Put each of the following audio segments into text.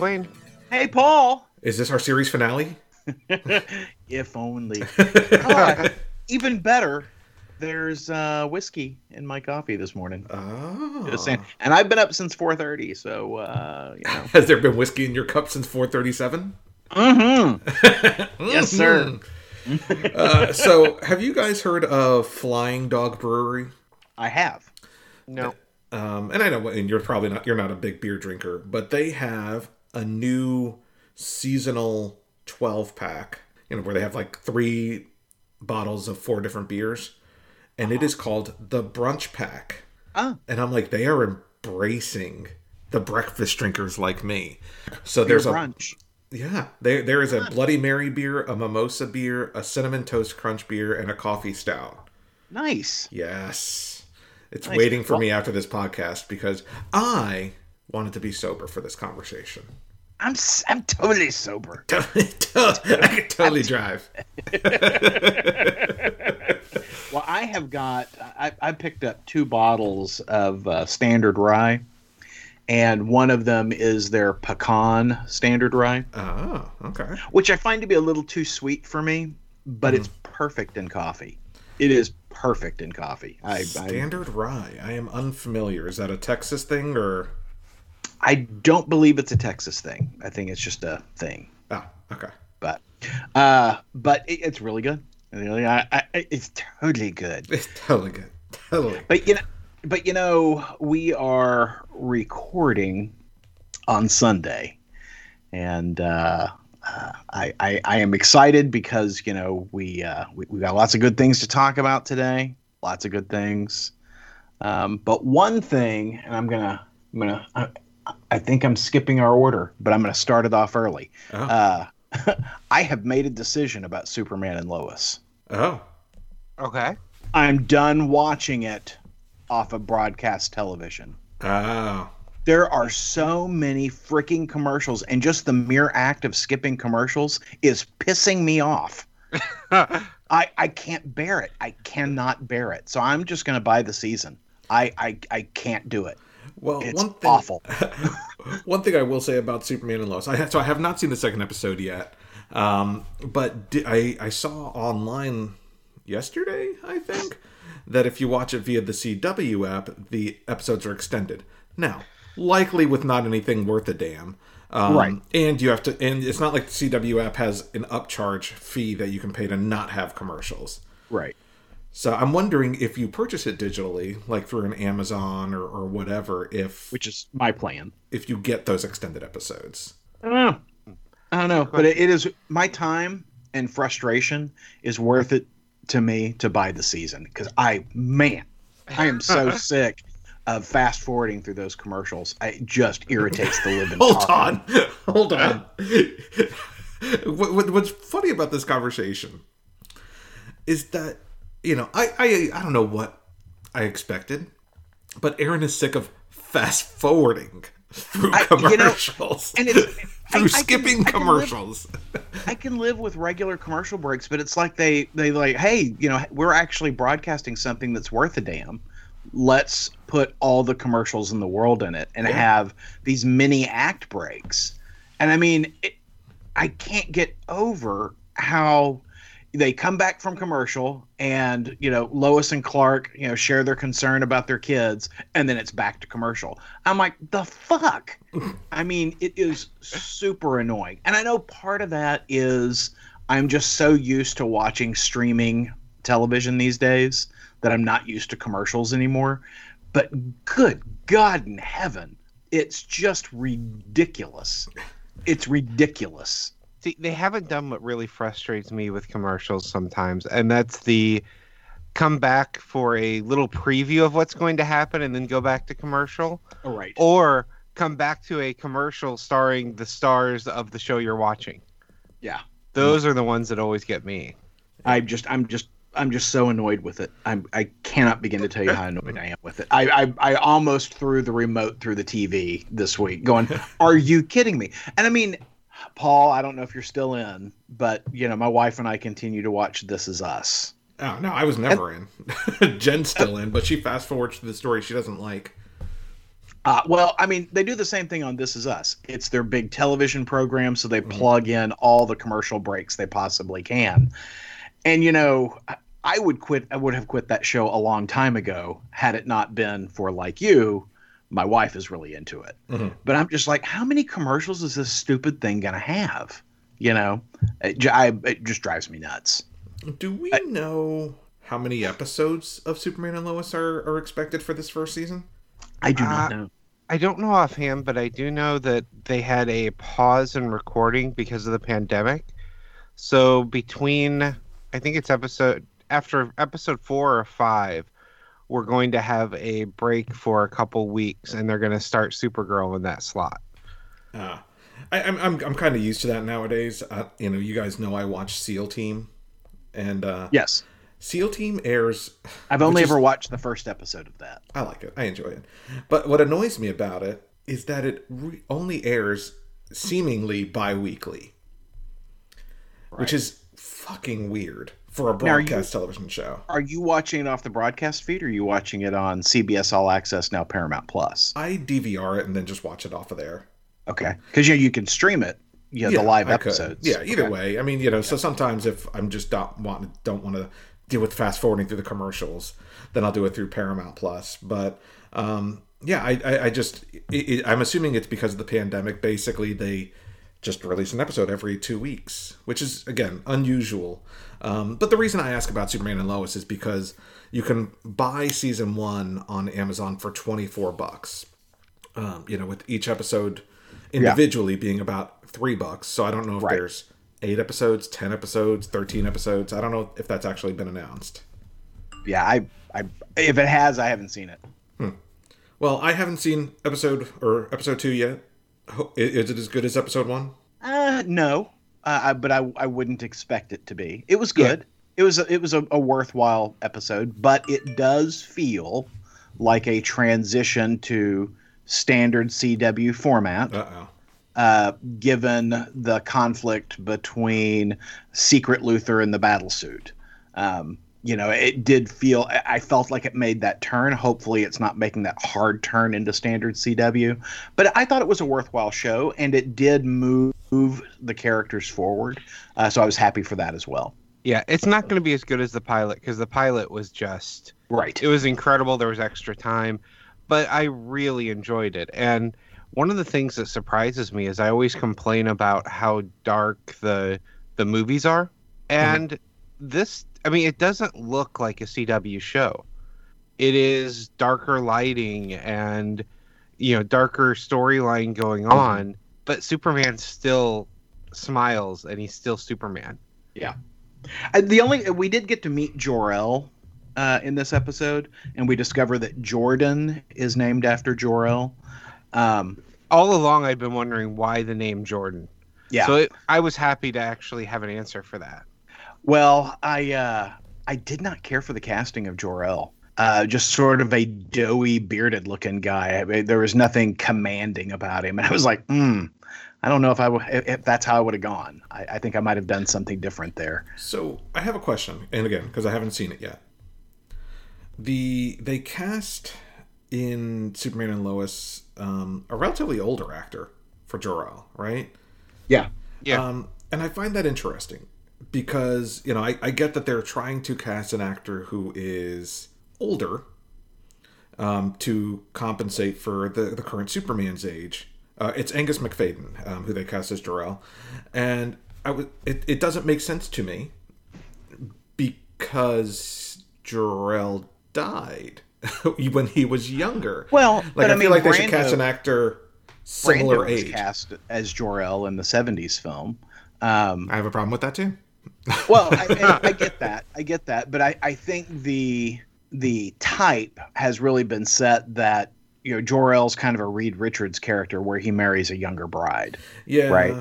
And this is Wayne. Hey, Paul. Is this our series finale? if only. Even better. There's uh, whiskey in my coffee this morning. Oh. Just saying. And I've been up since 4:30, so uh, you know. Has there been whiskey in your cup since 437? Mm-hmm. yes, sir. uh, so, have you guys heard of Flying Dog Brewery? I have. No. Um, and I know, and you're probably not, you're not a big beer drinker, but they have a new seasonal 12 pack, you know, where they have like three bottles of four different beers, and it is called the Brunch Pack. Oh. And I'm like, they are embracing the breakfast drinkers like me. So there's a brunch. yeah, there there is a Bloody Mary beer, a mimosa beer, a cinnamon toast crunch beer, and a coffee stout. Nice. Yes. It's Nice. waiting for Well- me after this podcast because I wanted to be sober for this conversation. I'm s- I'm totally sober. I can totally drive. Well, I have got. I, I picked up two bottles of uh, standard rye, and one of them is their pecan standard rye, Oh, okay. which I find to be a little too sweet for me, but it's perfect in coffee. It is perfect in coffee. I, I Standard rye. I am unfamiliar. Is that a Texas thing or? I don't believe it's a Texas thing. I think it's just a thing. Oh, okay. But uh, but it, it's really good. Really, I, I, it's totally good. It's totally good. Totally. But you know, but you know, we are recording on Sunday, and uh, uh, I, I I am excited because you know we uh, we we got lots of good things to talk about today. Lots of good things. Um, but one thing, and I'm gonna I'm gonna I, I think I'm skipping our order, but I'm gonna start it off early. Oh. Uh, I have made a decision about Superman and Lois. Oh. Okay. I'm done watching it off of broadcast television. Oh. There are so many freaking commercials, and just the mere act of skipping commercials is pissing me off. I, I can't bear it. I cannot bear it. So I'm just going to buy the season. I, I, I can't do it. Well, It's one thing, awful. one thing I will say about Superman and Lois, I have, so I have not seen the second episode yet, um, but di- I I saw online yesterday, I think, that if you watch it via the CW app, the episodes are extended. Now, likely with not anything worth a damn. Um, Right. And you have to, and it's not like the CW app has an upcharge fee that you can pay to not have commercials. Right. So I'm wondering if you purchase it digitally, like through an Amazon or, or whatever, if Which is my plan. if you get those extended episodes. I don't know. I don't know. But it, it is my time and frustration is worth it to me to buy the season because I, man, I am so sick of fast forwarding through those commercials. It just irritates the living. Hold on, hold on. Um, what, what, what's funny about this conversation is that you know I, I I don't know what I expected, but Aaron is sick of fast forwarding through I- you know, commercials and it's- I- through I can- skipping I can live- commercials. I can live with regular commercial breaks, but it's like they they like, hey, you know, we're actually broadcasting something that's worth a damn. Let's put all the commercials in the world in it and Yeah. have these mini act breaks. And I mean, it, I can't get over how they come back from commercial and you know Lois and Clark you know share their concern about their kids and then it's back to commercial. I'm like the fuck. I mean it is super annoying. And I know part of that is I'm just so used to watching streaming television these days that I'm not used to commercials anymore. But good God in heaven, it's just ridiculous. It's ridiculous. See, they haven't done what really frustrates me with commercials sometimes, and that's the come back for a little preview of what's going to happen and then go back to commercial, All right. or come back to a commercial starring the stars of the show you're watching. Yeah. Those are the ones that always get me. I'm just I'm just I'm just so annoyed with it. I'm I cannot begin to tell you how annoyed I am with it. I I, I almost threw the remote through the TV this week, going, "Are you kidding me?" And I mean, Paul, I don't know if you're still in, but you know, my wife and I continue to watch This Is Us. Oh no, I was never in. Jen's still in, but she fast forwards to the story she doesn't like. Uh, well, I mean, they do the same thing on This Is Us. It's their big television program, so they plug in all the commercial breaks they possibly can. And you know, I would quit. I would have quit that show a long time ago had it not been for like you. My wife is really into it, Mhm. but I'm just like, how many commercials is this stupid thing gonna have? You know, it, j- I, it just drives me nuts. Do we know how many episodes of Superman and Lois are, are expected for this first season? I do Uh, not know. I don't know offhand, but I do know that they had a pause in recording because of the pandemic. So between, I think it's episode after episode four or five, we're going to have a break for a couple weeks, and they're going to start Supergirl in that slot. Uh, I, I'm I'm, I'm kind of used to that nowadays. Uh, you know, you guys know I watch SEAL Team, and uh, Yes, SEAL Team airs. I've only which is- ever watched the first episode of that. I like it. I enjoy it. But what annoys me about it is that it re- only airs seemingly bi-weekly, which is fucking weird for a Now, you- broadcast television show. Are you watching it off the broadcast feed, or are you watching it on CBS All Access now Paramount Plus? I DVR it and then just watch it off of there. Okay, because you know you can stream it. You know, the live I could. episodes. Yeah, either Okay. way. I mean, you know, so sometimes if I'm just don't want don't want to deal with fast forwarding through the commercials, then I'll do it through Paramount Plus. But um, yeah, I, I, I just it, it, I'm assuming it's because of the pandemic. Basically, they just release an episode every two weeks, which is again unusual. Um, but the reason I ask about Superman and Lois is because you can buy season one on Amazon for 24 bucks. Um, you know, with each episode individually being about three bucks. So I don't know if Right. there's eight episodes, ten episodes, thirteen episodes. I don't know if that's actually been announced. Yeah, I, I, if it has, I haven't seen it. Well, I haven't seen episode or episode two yet. Is it as good as episode one? Uh, no, uh, I, but I, I wouldn't expect it to be. It was good. It was, a, it was a, a worthwhile episode, but it does feel like a transition to standard CW format. Uh oh. uh, given the conflict between Secret Luthor and the Battlesuit. Um, you know, it did feel, I- felt like it made that turn. Hopefully, it's not making that hard turn into standard CW. But I thought it was a worthwhile show, and it did move the characters forward. Uh, so I was happy for that as well. Yeah, it's not going to be as good as the pilot because the pilot was just Right. it was incredible. There was extra time, but I really enjoyed it. And one of the things that surprises me is I always complain about how dark the the movies are, and this I mean it doesn't look like a CW show. It is darker lighting and you know darker storyline going on, but Superman still smiles and he's still Superman. Uh, the only we did get to meet Jor-El uh, in this episode, and we discover that Jordan is named after Jor-El. Um, All along I've been wondering why the name Jordan. yeah. So it, I was happy to actually have an answer for that. Well, I uh, I did not care for the casting of Jor El. Uh, just sort of a doughy, bearded looking guy. I mean, there was nothing commanding about him, and I was like, hmm. I don't know if I w- if if that's how I would have gone. I, I think I might have done something different there. So I have a question, and again, because I haven't seen it yet. The they cast in Superman and Lois um, a relatively older actor for Jor-El, right? Yeah. Yeah. Um, and I find that interesting because you know I, I get that they're trying to cast an actor who is older um, to compensate for the the current Superman's age. Uh, it's Angus Macfadyen um, who they cast as Jor-El, and I was it, it doesn't make sense to me because Jor-El died when he was younger. Well, like but I, I mean, feel like they should cast an actor similar Brando age. cast as Jor El in the '70s film. Um, I have a problem with that too. Well, I, I get that. I get that, but I, I think the the type has really been set that you know Jor El's kind of a Reed Richards character where he marries a younger bride. Yeah. Right.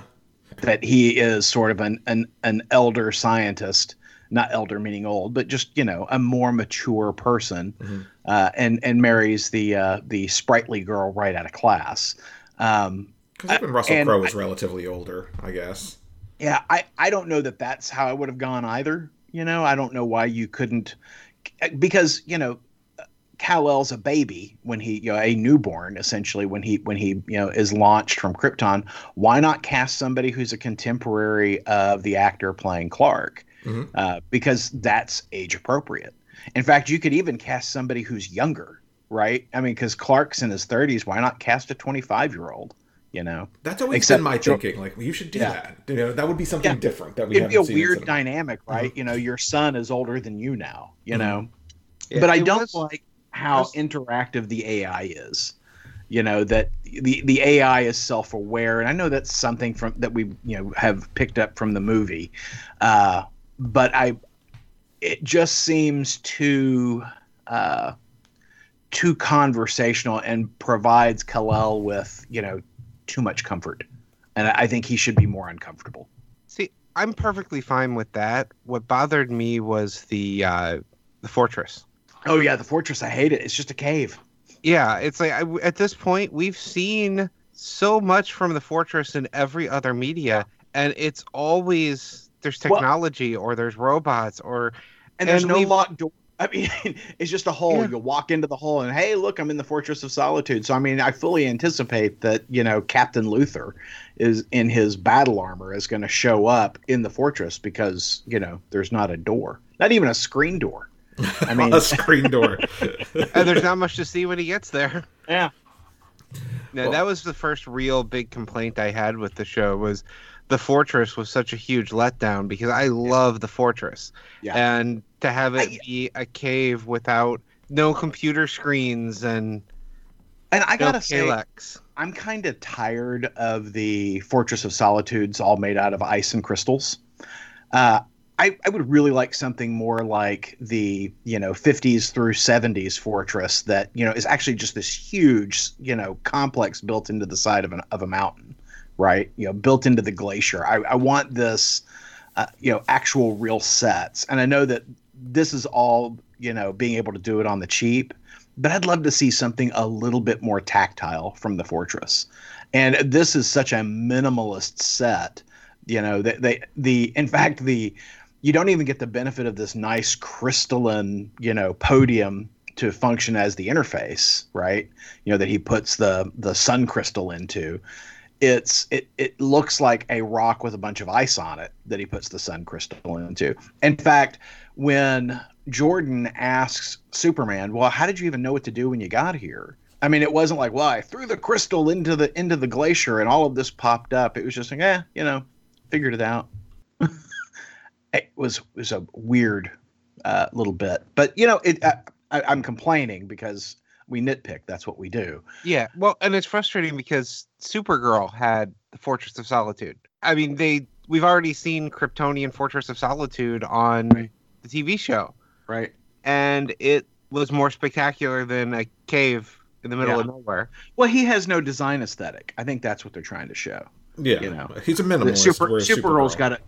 That he is sort of an an, an elder scientist, not elder meaning old, but just you know a more mature person, Mhm. uh, and and marries the uh, the sprightly girl right out of class. Um, Because even Russell Crowe is relatively older, I guess. Yeah, I, I don't know that that's how I would have gone either. You know, I don't know why you couldn't, because, you know, Kal-El's a baby when he, you know, a newborn essentially when he when he you know is launched from Krypton. Why not cast somebody who's a contemporary of the actor playing Clark? Mhm. Uh, because that's age appropriate. In fact, you could even cast somebody who's younger, right? I mean, because Clark's in his 30s. Why not cast a 25 year old? You know, That's always Except been my Jo- thinking. Like, you should do Yeah. that. You know, that would be something Yeah. different that we it'd be a seen weird dynamic, right? You know, your son is older than you now. You Mhm. know, Yeah, but I don't was- like how was- interactive the AI is. You know that the the AI is self aware, and I know that's something from that we you know have picked up from the movie, uh, but I it just seems too uh, too conversational and provides Kal-El with you know too much comfort, and I think he should be more uncomfortable. See, I'm perfectly fine with that. What bothered me was the uh, the fortress. Oh yeah, the fortress. I hate it. It's just a cave. Yeah, it's like I, at this point we've seen so much from the fortress in every other media, and it's always there's Well- technology or there's robots or and there's no locked door. I mean, it's just a hole. Yeah. You walk into the hole, and hey, look, I'm in the Fortress of Solitude. So, I mean, I fully anticipate that you know Captain Luthor is in his battle armor is going to show up in the fortress because you know there's not a door, not even a screen door. I mean, a screen door. and there's not much to see when he gets there. yeah, No, Well- that was the first real big complaint I had with the show was the fortress was such a huge letdown because I love the fortress. Yeah. And to have it I- be a cave without no computer screens and and I no gotta say, Kalex. I'm kind of tired of the Fortress of Solitudes all made out of ice and crystals. Uh, I, I would really like something more like the you know 50s through 70s fortress that you know is actually just this huge you know complex built into the side of an of a mountain, right? You know, built into the glacier. I, I want this, uh, you know, actual real sets, and I know that this is all you know being able to do it on the cheap but I'd love to see something a little bit more tactile from the fortress. And this is such a minimalist set, you know, that they the in fact the you don't even get the benefit of this nice crystalline, you know, podium to function as the interface, right? You know that he puts the the sun crystal into. It's it it looks like a rock with a bunch of ice on it that he puts the sun crystal into. In fact, when Jordan asks Superman, "Well, how did you even know what to do when you got here?" I mean, it wasn't like, "Well, I threw the crystal into the into the glacier and all of this popped up." It was just like, "Eh, you know, figured it out." it was was a weird uh, little bit, but you know, it. I, I, I'm complaining because we nitpick. That's what we do. Yeah, well, and it's frustrating because Supergirl had the Fortress of Solitude. I mean, they we've already seen Kryptonian Fortress of Solitude on Right. The TV show, Right. and it was more spectacular than a cave in the middle Yeah. of nowhere. Well, he has no design aesthetic. I think that's what they're trying to show. yeah, You know. he's a The minimalist. Super whereas Supergirl's Supergirl- got a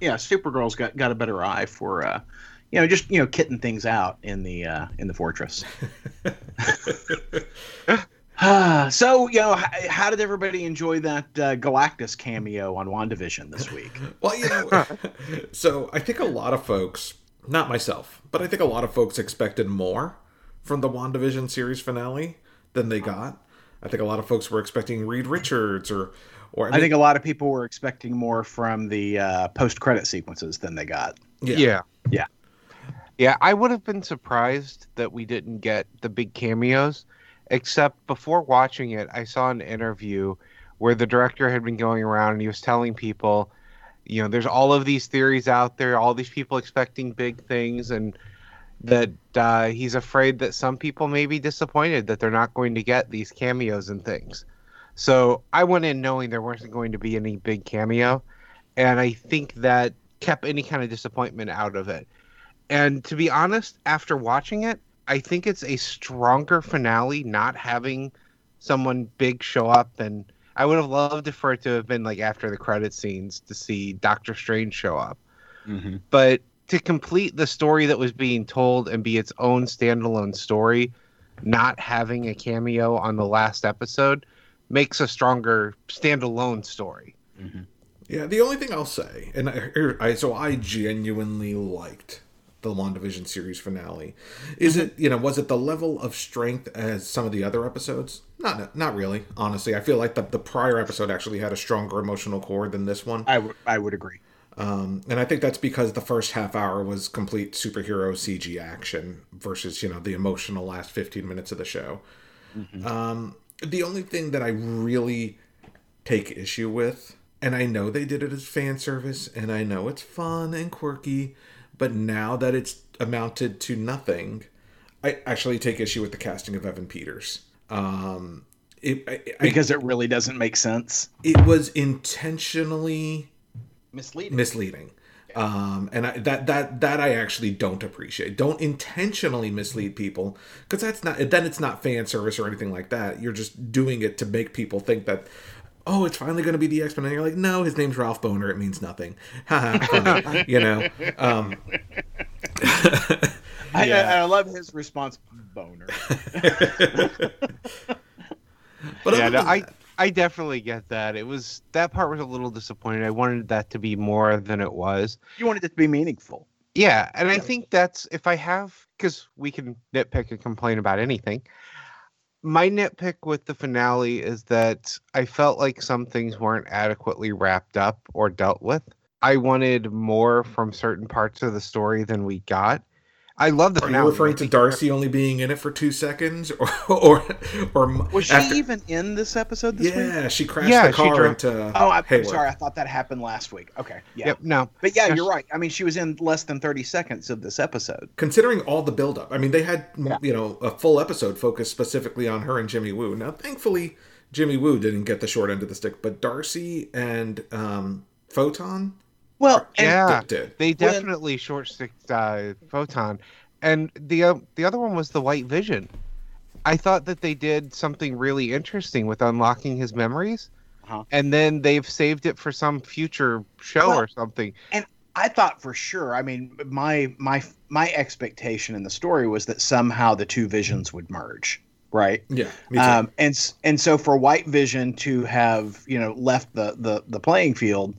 yeah, Supergirl's got got a better eye for uh you know, just you know, kitting things out in the uh in the fortress. So, you know, how, how did everybody enjoy that uh, Galactus cameo on WandaVision this week? Well, you know, so I think a lot of folks, not myself, but I think a lot of folks expected more from the WandaVision series finale than they got. I think a lot of folks were expecting Reed Richards or, or I think a lot of people were expecting more from the uh, post-credit sequences than they got. yeah, Yeah. Yeah. Yeah, I would have been surprised that we didn't get the big cameos, except before watching it, I saw an interview where the director had been going around and he was telling people, you know, there's all of these theories out there, all these people expecting big things, and that uh, he's afraid that some people may be disappointed that they're not going to get these cameos and things. So I went in knowing there wasn't going to be any big cameo, and I think that kept any kind of disappointment out of it. And to be honest, after watching it, I think it's a stronger finale not having someone big show up. And I would have loved for it to have been like after the credit scenes to see Doctor Strange show up. Mm-hmm. But to complete the story that was being told and be its own standalone story, not having a cameo on the last episode makes a stronger standalone story. Mm-hmm. Yeah, the only thing I'll say, and I, I so I genuinely liked the WandaVision series finale. Is it you know was it the level of strength as some of the other episodes? Not not really. Honestly, I feel like the the prior episode actually had a stronger emotional core than this one. I would I would agree. Um, and I think that's because the first half hour was complete superhero CG action versus you know the emotional last fifteen minutes of the show. Um, the only thing that I really take issue with, and I know they did it as fan service, and I know it's fun and quirky, but now that it's amounted to nothing, I actually take issue with the casting of Evan Peters. Um, it, I, I, Because it really doesn't make sense. it was intentionally Misleading. misleading. Um and I, that that that i actually don't appreciate. Don't intentionally mislead people because that's not then it's not fan service or anything like that. You're just doing it to make people think that oh it's finally going to be the x-men. And you're like no his name's ralph Bohner. It means nothing. You know? Um I, Yeah. I, I love his response, boner. but yeah, no, I that- I definitely get that. It was that part was a little disappointing. I wanted that to be more than it was. You wanted it to be meaningful. Yeah, and I think that's if I have because we can nitpick and complain about anything. My nitpick with the finale is that I felt like some things weren't adequately wrapped up or dealt with. I wanted more from certain parts of the story than we got. I love the are finale. you referring to darcy only being in it for two seconds or or or Was she after- even in this episode this week? yeah she crashed Yeah, the car drove- into Oh, I'm Hayward. sorry. I thought that happened last week. Okay. Yeah. Yep. No. But yeah, Yes. you're right. I mean, she was in less than 30 seconds of this episode. considering all the buildup. I mean, they had Yeah. you know a full episode focused specifically on her and Jimmy Woo. Now, thankfully, Jimmy Woo didn't get the short end of the stick, but Darcy and um, Photon Well, Yeah. did. They When- definitely short sticked uh, photon, and the uh, the other one was the White Vision. I thought that they did something really interesting with unlocking his memories, Uh-huh. and then they've saved it for some future show Well- or something. And I thought for sure. I mean, my my my expectation in the story was that somehow the two visions would merge, right? Yeah, me too. Um, and and so for White Vision to have you know left the the the playing field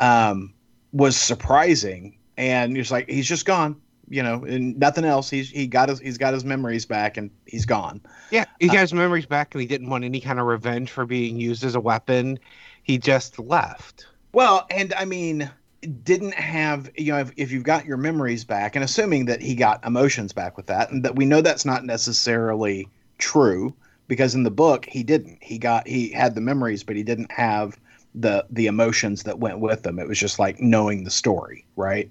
um, was surprising, and he's like he's just gone, you know, and nothing else. He's he got his he's got his memories back, and he's gone. Yeah, he uh, got his memories back, and he didn't want any kind of revenge for being used as a weapon. He just left. Well, and I mean, didn't have you know if, if you've got your memories back, and assuming that he got emotions back with that, and that we know that's not necessarily true because in the book he didn't. He got he had the memories, but he didn't have the the emotions that went with them. It was just like knowing the story, right?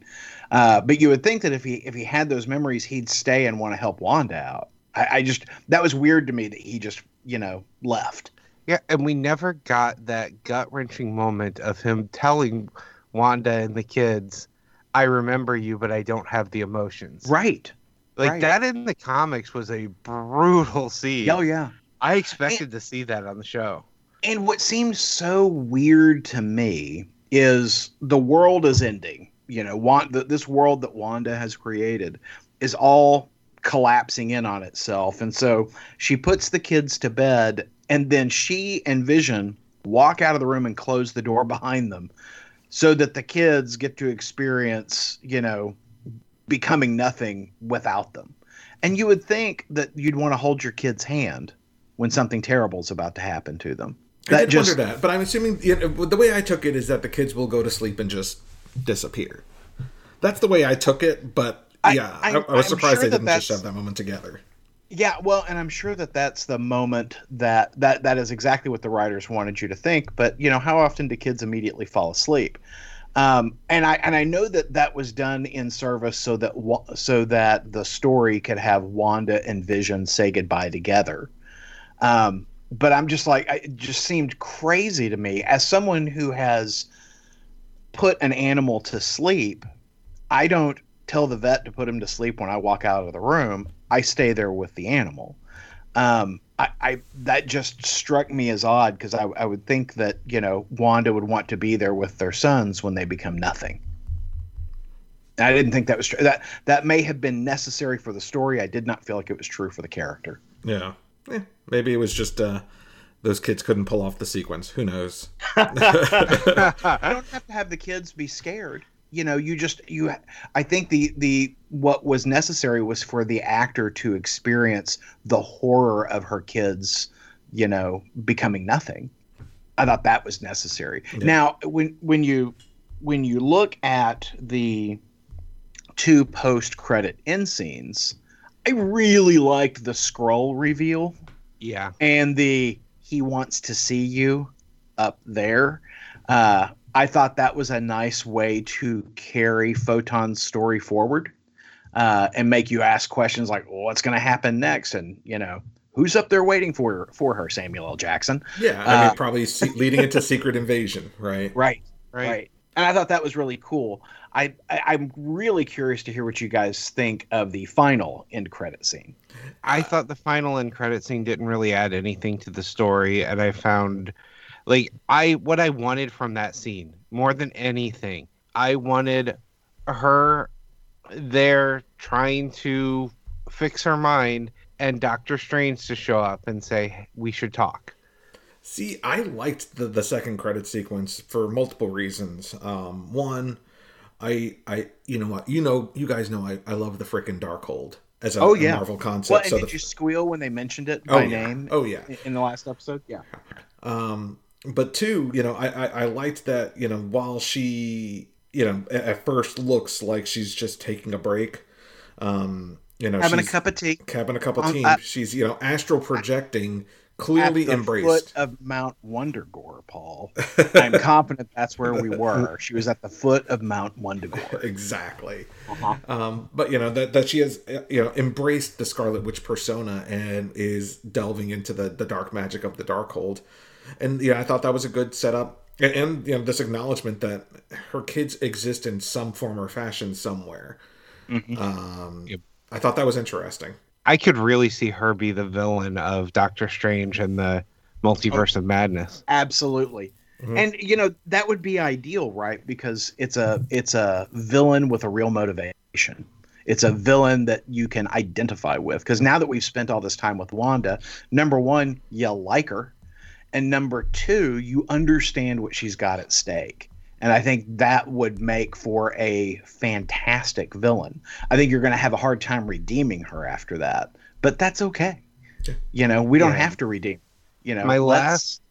Uh, but you would think that if he if he had those memories, he'd stay and want to help Wanda out. I, I just that was weird to me that he just you know left. Yeah, and we never got that gut wrenching moment of him telling Wanda and the kids, "I remember you, but I don't have the emotions." Right. Like right. that in the comics was a brutal scene. Oh yeah. I expected to see that on the show. And what seems so weird to me is the world is ending. You know, this world that Wanda has created is all collapsing in on itself. And so she puts the kids to bed, and then she and Vision walk out of the room and close the door behind them so that the kids get to experience, you know, becoming nothing without them. And you would think that you'd want to hold your kid's hand when something terrible is about to happen to them. I did just wonder that, but I'm assuming you know, the way I took it is that the kids will go to sleep and just disappear. That's the way I took it, but yeah, I, I- I, was surprised sure they that didn't just shove that moment together. Yeah, well, and I'm sure that that's the moment that that that is exactly what the writers wanted you to think. But you know, how often do kids immediately fall asleep? Um, and I and I know that that was done in service so that so that the story could have Wanda and Vision say goodbye together. Um, but I'm just like, it just seemed crazy to me as someone who has put an animal to sleep. I don't tell the vet to put him to sleep when I walk out of the room. I stay there with the animal. Um, I, I that just struck me as odd because I, I would think that you know Wanda would want to be there with their sons when they become nothing. I didn't think that was true. That that may have been necessary for the story. I did not feel like it was true for the character. Yeah, Eh, maybe it was just uh, those kids couldn't pull off the sequence. Who knows? I don't have to have the kids be scared. you know, you just you. I think the the what was necessary was for the actor to experience the horror of her kids, you know, becoming nothing. I thought that was necessary. Yeah. Now, when when you when you look at the two post credit end scenes, I really liked the scroll reveal Yeah. and the he wants to see you up there. Uh, I thought that was a nice way to carry Photon's story forward uh, and make you ask questions like, well, "What's going to happen next?" and you know, who's up there waiting for her, for her, Samuel L. Jackson. Yeah, I mean, Uh, probably leading into Secret Invasion, right? Right, Right. right. And I thought that was really cool. I, I I'm really curious to hear what you guys think of the final end credit scene. I thought the final end credit scene didn't really add anything to the story, and I found like I what I wanted from that scene more than anything. I wanted her there trying to fix her mind and Doctor Strange to show up and say we should talk. See, I liked the, the second credit sequence for multiple reasons. Um, one, I I you know what you know you guys know I, I love the freaking Darkhold as a, Oh, a yeah. Marvel concept. Well, and so did the, you squeal when they mentioned it oh by yeah, name oh yeah. in the last episode? Yeah. Um, but two, you know, I, I I liked that you know while she you know a- at first looks like she's just taking a break, um, you know, Having a cup of tea. having a cup of Um, tea. I- she's you know astral projecting, clearly at the embraced. foot of Mount Wundagore, Paul. I'm confident that's where we were. She was at the foot of Mount Wundagore. exactly. Uh-huh. Um, but you know that that she has you know embraced the Scarlet Witch persona and is delving into the the dark magic of the Darkhold, and yeah, I thought that was a good setup. And, and you know this acknowledgement that her kids exist in some form or fashion somewhere. Mhm. Um, Yep. I thought that was interesting. I could really see her be the villain of Doctor Strange and the multiverse of madness. Absolutely. Mhm. And you know that would be ideal, right? Because it's a it's a villain with a real motivation. It's a villain that you can identify with. Because now that we've spent all this time with Wanda, number one, you like her, and number two, you understand what she's got at stake. And I think that would make for a fantastic villain. I think you're going to have a hard time redeeming her after that, but that's okay. You know, we don't Yeah. have to redeem. You know, my last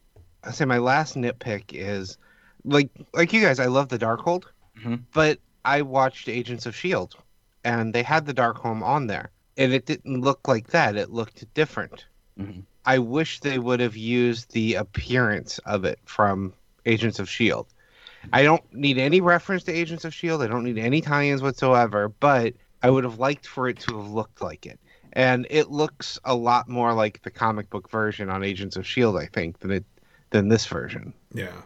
I say my last nitpick is like like you guys, I love the Darkhold, Mhm. but I watched Agents of Shield, and they had the Darkhold on there, and it didn't look like that. It looked different. Mhm. I wish they would have used the appearance of it from Agents of Shield. I don't need any reference to Agents of Shield. I don't need any tie-ins whatsoever, but I would have liked for it to have looked like it. And it looks a lot more like the comic book version on Agents of Shield, I think, than it than this version. Yeah.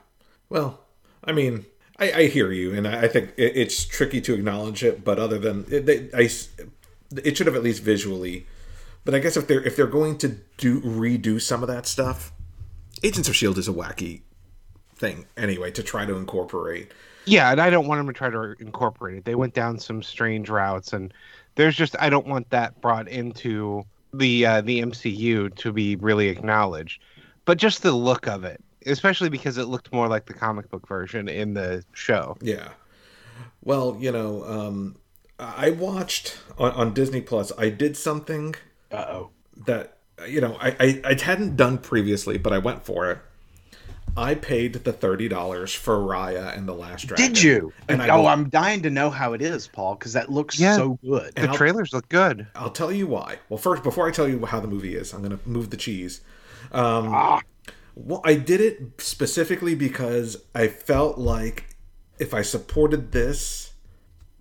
Well, I mean, I, I hear you, and I, I think it, it's tricky to acknowledge it. But other than it, they, I it should have at least visually. But I guess if they're if they're going to do redo some of that stuff, Agents of Shield is a wacky thing anyway to try to incorporate. Yeah, and I don't want them to try to incorporate it. They went down some strange routes, and there's just I don't want that brought into the uh, the MCU to be really acknowledged. But just the look of it, especially because it looked more like the comic book version in the show. Yeah. Well, you know, um, I watched on, on Disney Plus. I did something Uh-oh. that you know I, I I hadn't done previously, but I went for it. I paid the thirty dollars for Raya and the Last Dragon. Did you? And I oh, I'm dying to know how it is, Paul, because that looks Yeah. so good. The I'll- trailers look good. I'll tell you why. Well, first, before I tell you how the movie is, I'm going to move the cheese. Um, Ah, well, I did it specifically because I felt like if I supported this,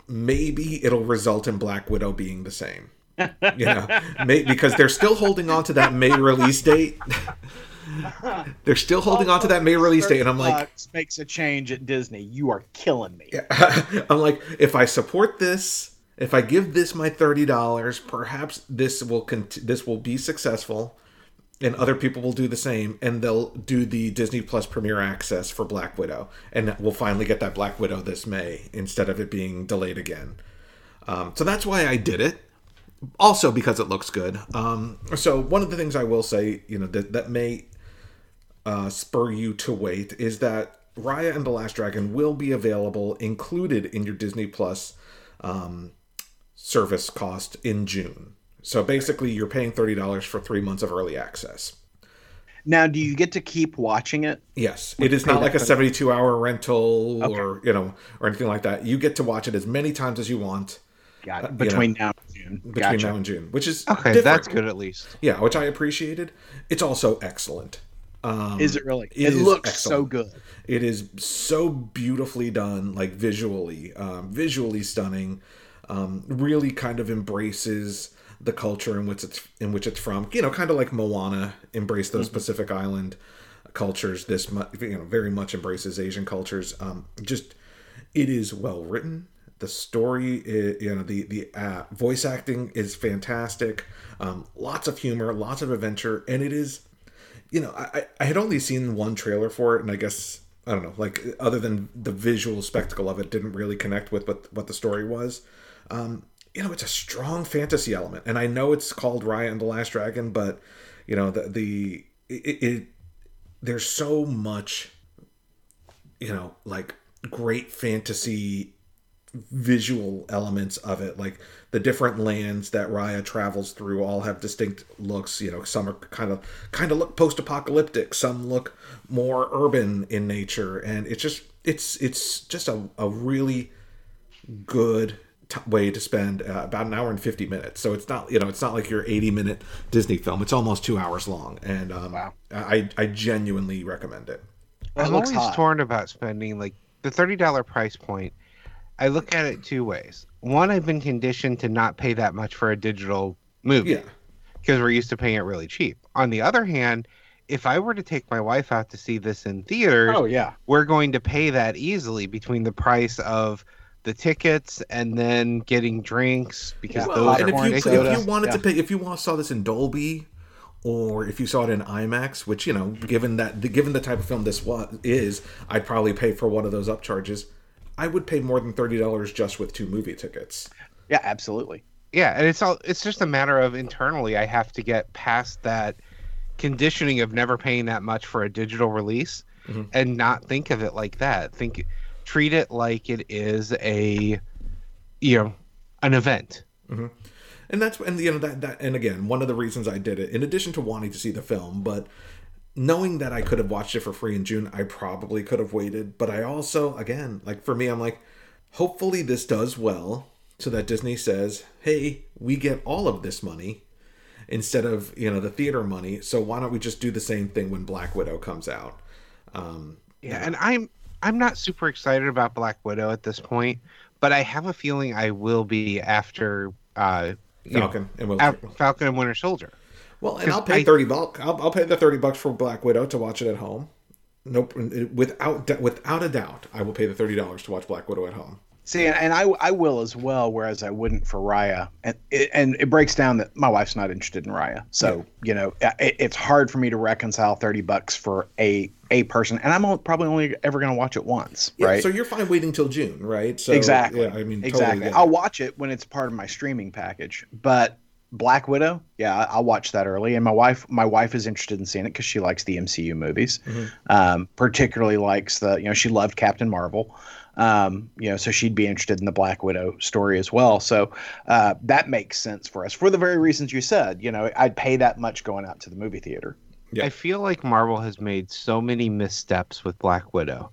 maybe it'll result in Black Widow being the same. You know, may, because they're still holding on to that May release date. they're still holding on to that May release date, and I'm like, makes a change at Disney. You are killing me. I'm like, if I support this, if I give this my thirty dollars, perhaps this will cont- this will be successful, and other people will do the same, and they'll do the Disney Plus Premiere access for Black Widow, and we'll finally get that Black Widow this May instead of it being delayed again. Um, so that's why I did it. Also because it looks good. Um, so one of the things I will say, you know, that that may uh, spur you to wait is that Raya and the Last Dragon will be available included in your Disney Plus um, service cost in June. So basically, you're paying thirty dollars for three months of early access. Now, do you get to keep watching it? Yes, it is not like a 72 hour rental Okay. or you know or anything like that. You get to watch it as many times as you want Got Uh, it. you Between now and June. between Gotcha. now and June, which is Okay, different. that's good at least. Yeah, which I appreciated. It's also excellent. Um, Is it really? It It, is looks excellent. so good. It is so beautifully done, like visually, um, visually stunning. Um, really kind of embraces the culture in which it's in which it's from. You know, kind of like Moana embraced those Pacific Island cultures. This you know very much embraces Asian cultures. Um, just it is well written. The story, i you know, the the uh, voice acting is fantastic. Um, lots of humor, lots of adventure, and it is you know, I, I had only seen one trailer for it, and I guess I don't know, like other than the visual spectacle of it, didn't really connect with what what the story was. Um, you know, it's a strong fantasy element, and I know it's called Raya and the Last Dragon, but you know, the the it, it there's so much, you know, like great fantasy visual elements of it like the different lands that Raya travels through all have distinct looks you know some are kind of kind of look post-apocalyptic some look more urban in nature and it's just it's it's just a, a really good t- way to spend uh, about an hour and 50 minutes so it's not you know it's not like your 80 minute disney film it's almost two hours long and um, Wow. I, I genuinely recommend it That I'm looks always hot. torn about spending like the thirty dollar price point. I look at it two ways. One, I've been conditioned to not pay that much for a digital movie yeah because we're used to paying it really cheap. On the other hand, if I were to take my wife out to see this in theaters, Oh yeah. we're going to pay that easily between the price of the tickets and then getting drinks because Yeah. those Well, are and and if you, if you wanted to pay, if you saw this in Dolby, or if you saw it in IMAX, which you know, given that given the type of film this was is, I'd probably pay for one of those upcharges. I would pay more than thirty dollars just with two movie tickets. Yeah, absolutely. Yeah, and it's all it's just a matter of internally I have to get past that conditioning of never paying that much for a digital release Mhm. and not think of it like that. Think treat it like it is a you know, an event. and that's and you know that that and again one of the reasons I did it in addition to wanting to see the film but knowing that I could have watched it for free in June I probably could have waited. But I also again like for me I'm like hopefully this does well so that Disney says hey we get all of this money instead of you know the theater money. So why don't we just do the same thing when Black Widow comes out? Um Yeah, and I'm I'm not super excited about Black Widow at this point, but I have a feeling I will be after uh you know, and Falcon and Winter Soldier. Well, and I'll pay I- thirty bucks. I'll, I'll pay the thirty bucks for Black Widow to watch it at home. Nope, without without a doubt, I will pay the thirty dollars to watch Black Widow at home. See, and, and I I will as well, whereas I wouldn't for Raya, and it, and it breaks down that my wife's not interested in Raya, so you know it, it's hard for me to reconcile thirty bucks for a a person, and I'm probably only ever going to watch it once, Yeah, right? So you're fine waiting till June, right? So exactly. Yeah, I mean, totally exactly. get. I'll watch it when it's part of my streaming package, but Black Widow, yeah, I- I'll watch that early. And my wife, my wife is interested in seeing it because she likes the MCU movies, Mhm. um, particularly likes the, you know, she loved Captain Marvel. Um, you know, so she'd be interested in the Black Widow story as well. So uh, that makes sense for us for the very reasons you said. You know, I'd pay that much going out to the movie theater. Yeah. I feel like Marvel has made so many missteps with Black Widow.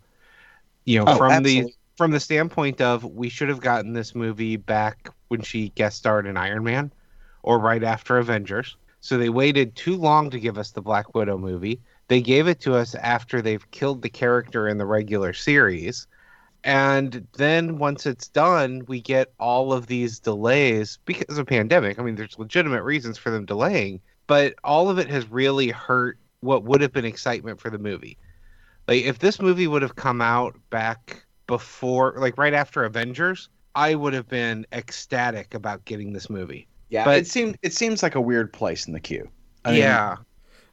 You know, Oh, from absolutely. the from the standpoint of we should have gotten this movie back when she guest starred in Iron Man or right after Avengers. So they waited too long to give us the Black Widow movie. They gave it to us after they've killed the character in the regular series. And then once it's done, we get all of these delays because of pandemic. I mean, there's legitimate reasons for them delaying, but all of it has really hurt what would have been excitement for the movie. Like if this movie would have come out back before like right after Avengers, I would have been ecstatic about getting this movie. Yeah, But- it seems it seems like a weird place in the queue. I mean, yeah.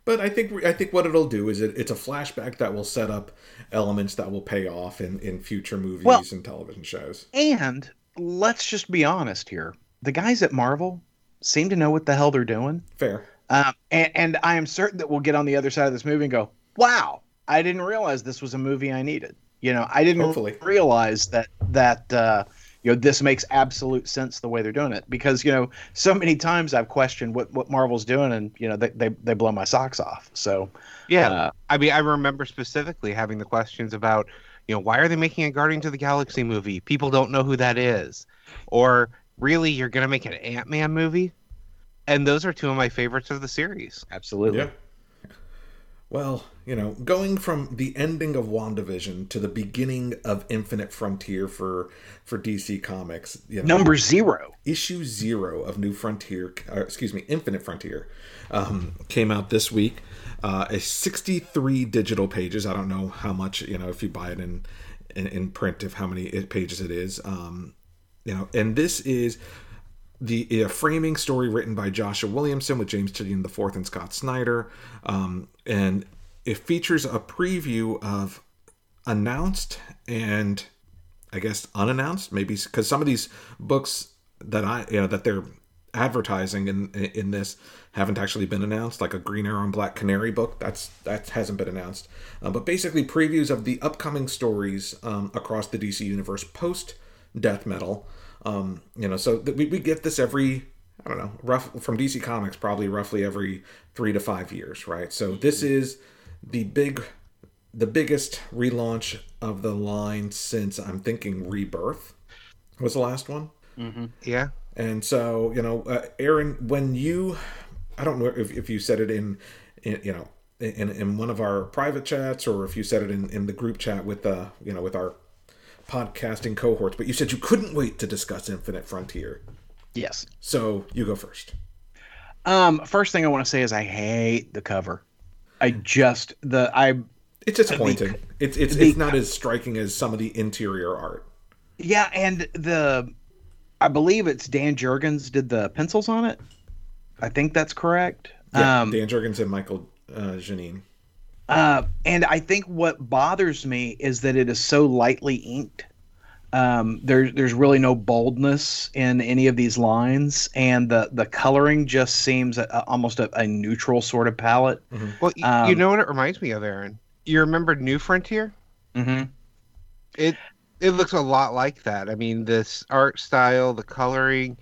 But I think I think what it'll do is it, it's a flashback that will set up elements that will pay off in, in future movies Well- and television shows. And let's just be honest here. The guys at Marvel seem to know what the hell they're doing. Fair. Um, and, and I am certain that we'll get on the other side of this movie and go, wow, I didn't realize this was a movie I needed. You know, I didn't Hopefully. realize that that uh, you know this makes absolute sense the way they're doing it because you know so many times I've questioned what what Marvel's doing and you know they they, they blow my socks off. So Yeah, uh, I mean, I remember specifically having the questions about, you know, why are they making a Guardians of the Galaxy movie? People don't know who that is, or really, you're gonna make an Ant Man movie? And those are two of my favorites of the series. absolutely. Yeah. Well, you know, going from the ending of WandaVision to the beginning of Infinite Frontier for for DC Comics, you know, Number zero. issue zero of New Frontier, uh, excuse me, Infinite Frontier, um, came out this week. Uh, a 63 digital pages. I don't know how much, you know, if you buy it in in, in print, if how many pages it is. Um, you know, and this is the a framing story written by Joshua Williamson with James Tynion IV and Scott Snyder, um, and it features a preview of announced and I guess unannounced, maybe because some of these books that I you know that they're advertising in in this haven't actually been announced, like a Green Arrow and Black Canary book. That's that hasn't been announced, uh, but basically previews of the upcoming stories um, across the DC universe post Death Metal. Um, you know, so th- we we get this every I don't know, rough from DC Comics, probably roughly every three to five years, right? So this is the big the biggest relaunch of the line since I'm thinking Rebirth was the last one. Yeah, And so, you know, uh, Aaron, when you, I don't know if, if you said it in, in you know, in, in one of our private chats or if you said it in, in the group chat with, uh, you know, with our podcasting cohorts, but you said you couldn't wait to discuss Infinite Frontier. Yes. So you go first. Um, first thing I want to say is I hate the cover. I just the I It's disappointing. It's it's the- it's not as striking as some of the interior art. yeah, and the I believe it's Dan Jurgens did the pencils on it. I think that's correct. Yeah, um, Dan Jurgens and Michael uh, Janín. Uh, and I think what bothers me is that it is so lightly inked. Um, there's there's really no boldness in any of these lines, and the the coloring just seems a, a- almost a, a neutral sort of palette. well, y- you Um, know what it reminds me of, Aaron? You remember New Frontier? Mm-hmm. It it looks a lot like that. I mean, this art style, the coloring,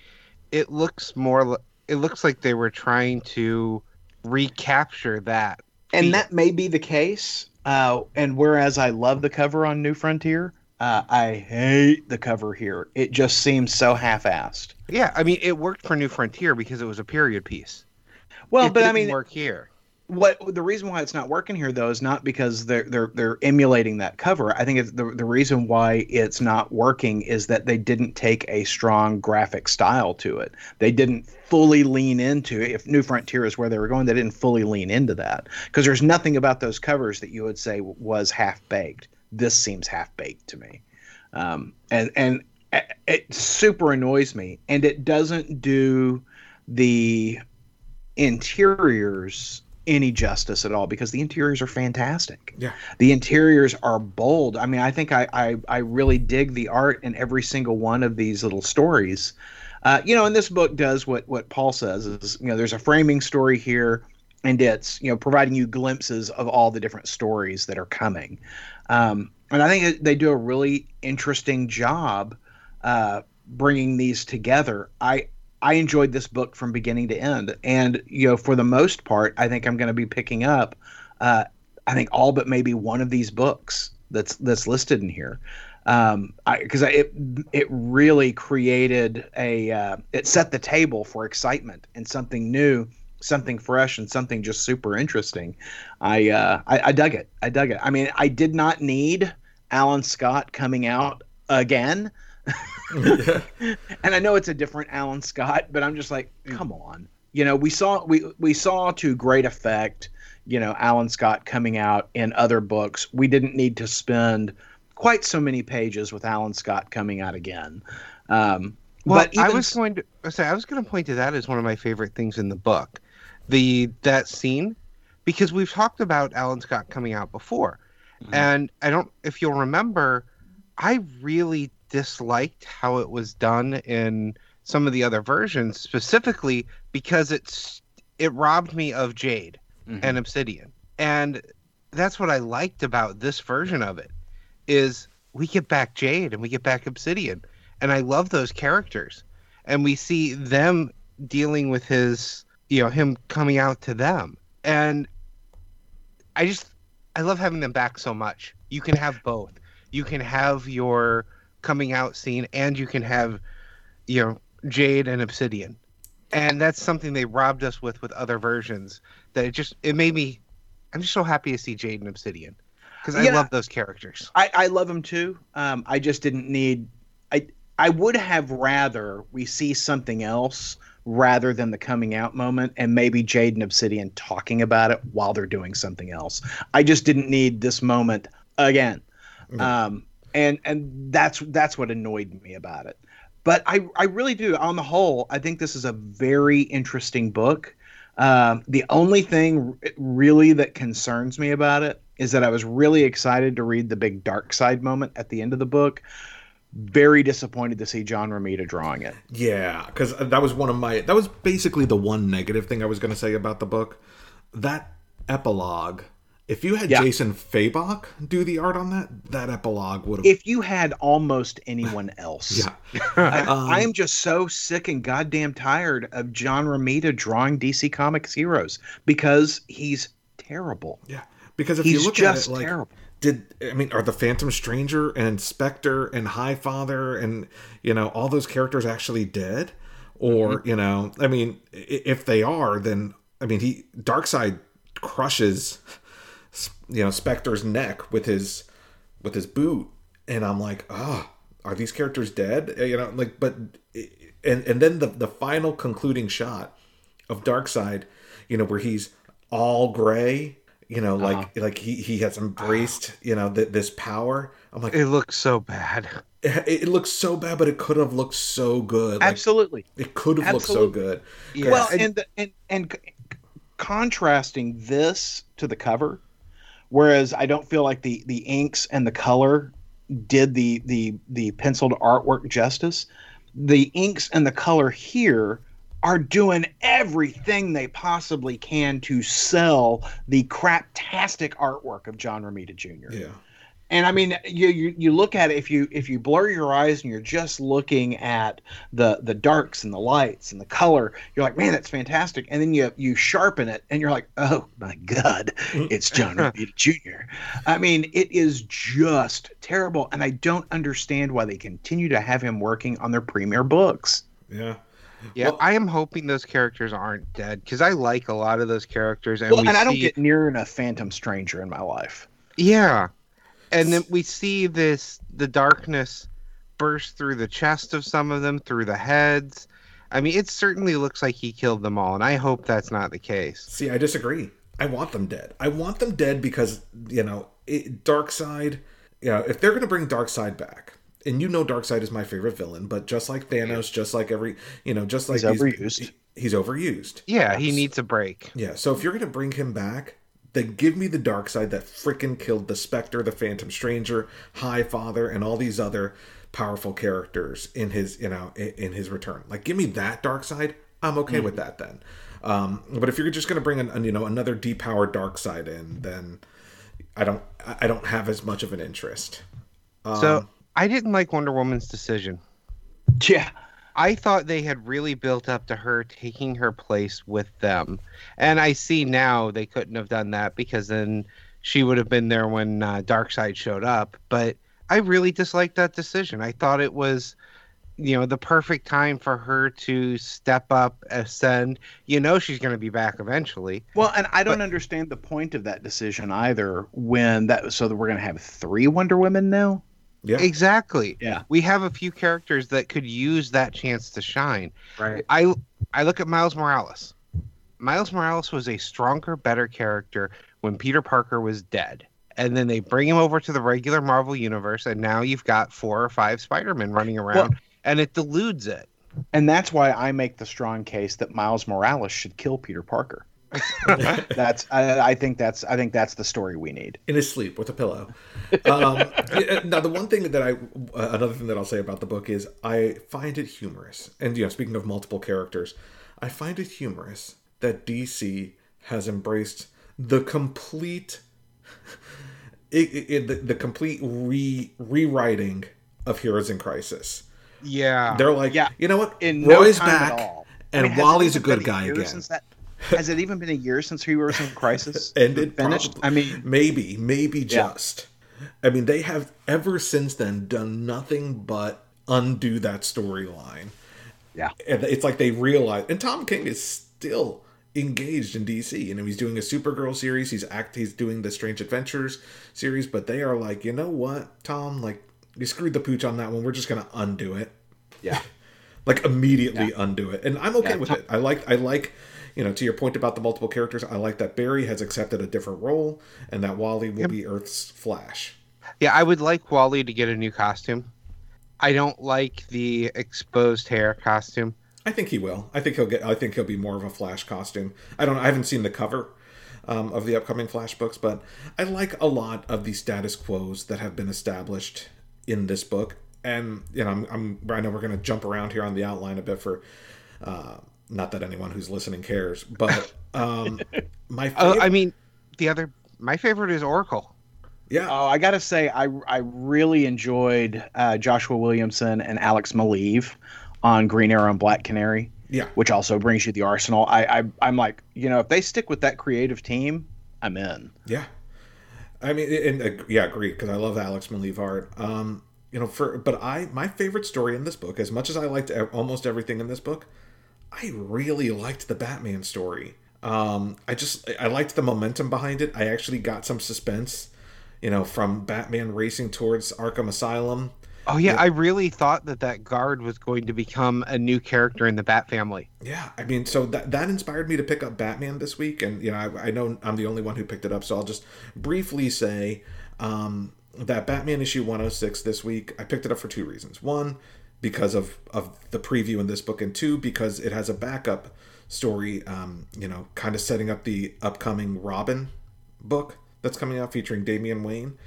it looks more. li- It looks like they were trying to recapture that. And feel. that may be the case. Uh, and whereas I love the cover on New Frontier, uh, I hate the cover here. It just seems so half-assed. Yeah, I mean, it worked for New Frontier because it was a period piece. Well, It but I didn't mean, work here. what the reason why it's not working here though is not because they're they're they're emulating that cover. I think it's the the reason why it's not working is that they didn't take a strong graphic style to it. They didn't fully lean into it. If New Frontier is where they were going, they didn't fully lean into that because there's nothing about those covers that you would say was half baked. This seems half baked to me, um, and and it- super annoys me, and it doesn't do the interiors any justice at all because the interiors are fantastic. Yeah. The interiors are bold. I mean, I think I I, I really dig the art in every single one of these little stories. Uh, you know, and this book does what what Paul says is you know there's a framing story here, and it's you know providing you glimpses of all the different stories that are coming. Um, and I think they do a really interesting job uh, bringing these together. I I enjoyed this book from beginning to end, and you know, for the most part, I think I'm going to be picking up. Uh, I think all but maybe one of these books that's that's listed in here, um, because it it really created a uh, it set the table for excitement and something new, something fresh, and something just super interesting. I uh, I, I dug it. I dug it. I mean, I did not need Alan Scott coming out again and I know it's a different Alan Scott, but I'm just like, come on. You know, we saw we we saw to great effect, you know, Alan Scott coming out in other books. We didn't need to spend quite so many pages with Alan Scott coming out again. Um, Well, but even I was going to say I was going to point to that as one of my favorite things in the book, the that scene, because we've talked about Alan Scott coming out before, Mhm. and I don't if you'll remember, I really disliked how it was done in some of the other versions, specifically because it's it robbed me of Jade Mhm. and Obsidian, and that's what I liked about this version of it is we get back Jade and we get back Obsidian. And I love those characters. And we see them dealing with his, you know, him coming out to them. And I just I love having them back so much. You can have both. You can have your coming out scene and you can have you know Jade and Obsidian. And that's something they robbed us with with other versions that it just it made me I'm just so happy to see Jade and Obsidian because I Yeah. love those characters. I, I love them too. Um, I just didn't need. I I would have rather we see something else rather than the coming out moment and maybe Jade and Obsidian talking about it while they're doing something else. I just didn't need this moment again. Um, and and that's that's what annoyed me about it. But I I really do. On the whole, I think this is a very interesting book. Um, the only thing r- really that concerns me about it is that I was really excited to read the big Darkseid moment at the end of the book. Very disappointed to see John Romita drawing it. Yeah, because that was one of my. That was basically the one negative thing I was going to say about the book. That epilogue. If you had Yeah. Jason Fabok do the art on that, that epilogue would have. If you had almost anyone else, Yeah, I, Um, am just so sick and goddamn tired of John Romita drawing DC Comics heroes because he's terrible. yeah. Because if He's you look just at it, like, terrible. Did I mean are the Phantom Stranger and Spectre and High Father and you know all those characters actually dead? Or Mm-hmm. you know, I mean, if they are, then I mean, he Darkseid crushes you know Spectre's neck with his with his boot, and I'm like, ah, are these characters dead? Uh, You know, like, but and and then the the final concluding shot of Darkseid, you know, where he's all gray, you know, like uh-huh. like he he has embraced, you know, th- this power. I'm like, It looks so bad. it, it looks so bad, but it could have looked so good. Like, Absolutely. it could have looked so good. Yeah. Well, and- and the, and and contrasting this to the cover, whereas I don't feel like the the inks and the color did the the the penciled artwork justice. The inks and the color here are doing everything they possibly can to sell the craptastic artwork of John Romita Jr. Yeah. And I mean, you, you you look at it if you if you blur your eyes and you're just looking at the the darks and the lights and the color, you're like, man, that's fantastic. And then you you sharpen it and you're like, oh my god, it's John Romita Jr. I mean, it is just terrible, and I don't understand why they continue to have him working on their premiere books. Yeah. Yeah, Well- I am hoping those characters aren't dead because I like a lot of those characters, and Well, we and I don't see, get near enough Phantom Stranger in my life. yeah, and then we see this the darkness burst through the chest of some of them, through the heads. I mean, it certainly looks like he killed them all, and I hope that's not the case. See, I disagree. I want them dead. I want them dead because you know, it, Side. You know, if they're going to bring Darkseid back, and you know, Darkseid is my favorite villain, but just like Thanos, just like every, you know, just like He's these- overused. he's overused. Yeah, he needs a break. Yeah. So if you're going to bring him back, then give me the Darkseid that frickin' killed the Spectre, the Phantom Stranger, High Father, and all these other powerful characters in his, you know, in, in his return. Like, give me that Darkseid. I'm okay with that then. Um, but if you're just going to bring an, you know, another depowered Darkseid in, then I don't, I I don't have as much of an interest. Um, So I didn't like Wonder Woman's decision. Yeah. I thought they had really built up to her taking her place with them. And I see now they couldn't have done that because then she would have been there when uh, Darkseid showed up. But I really disliked that decision. I thought it was, you know, the perfect time for her to step up, ascend. You know, she's going to be back eventually. Well, and I don't understand the point of that decision either. When that so that we're going to have three Wonder Women now. Yeah. Exactly. Yeah. We have a few characters that could use that chance to shine. Right. I I look at Miles Morales. Miles Morales was a stronger, better character when Peter Parker was dead. And then they bring him over to the regular Marvel universe, and now you've got four or five Spider-Men running around, and it deludes it. And that's why I make the strong case that Miles Morales should kill Peter Parker. that's I, I think that's I think that's the story we need. in his sleep with a pillow. Um, now, the one thing that I, uh, another thing that I'll say about the book is I find it humorous. And you know, speaking of multiple characters, I find it humorous that DC has embraced the complete it, it, it the, the complete re rewriting of Heroes in Crisis. Yeah. They're like, Yeah. you know what? in Roy's time back, and I mean, Wally's a good guy again. Since that, has it even been a year since Heroes in Crisis Ended, finished? probably. I mean, maybe, maybe Yeah. just. I mean, they have ever since then done nothing but undo that storyline. yeah, And it's like they realize, and Tom King is still engaged in DC. You know, he's doing a Supergirl series. He's act. He's doing the Strange Adventures series. But they are like, you know what, Tom? Like, you screwed the pooch on that one. We're just gonna undo it. yeah. like immediately undo it and i'm okay Yeah, with Tom- it i like i like you know to your point about the multiple characters i like that barry has accepted a different role and that wally will be earth's flash. Yeah, I would like Wally to get a new costume. I don't like the exposed hair costume. i think he will. I think he'll get i think he'll be more of a flash costume. I don't i haven't seen the cover um, of the upcoming flash books but i like a lot of the status quos that have been established in this book. And you know i'm, I'm i know we're going to jump around here on the outline a bit for uh, not that anyone who's listening cares but um my Oh, favorite, I mean, the other my favorite is Oracle. yeah Oh, I gotta say, I I really enjoyed uh, Joshua Williamson and Alex Maleev on Green Arrow and Black Canary, Yeah, which also brings you the Arsenal. I, I I'm like, you know, if they stick with that creative team, I'm in. yeah. I mean, and uh, yeah, agree because I love Alex Maleev art. Um, you know, for but I my favorite story in this book, as much as I liked almost everything in this book, I really liked the Batman story. Um, I just I liked the momentum behind it. I actually got some suspense, you know, from Batman racing towards Arkham Asylum. Oh yeah, I really thought that that guard was going to become a new character in the Bat family. Yeah, I mean, so that that inspired me to pick up Batman this week, and you know, I, I know I'm the only one who picked it up, so I'll just briefly say um, that Batman issue 106 this week. I picked it up for two reasons: one, because of of the preview in this book, and two, because it has a backup story, um, you know, kind of setting up the upcoming Robin book that's coming out featuring Damian Wayne.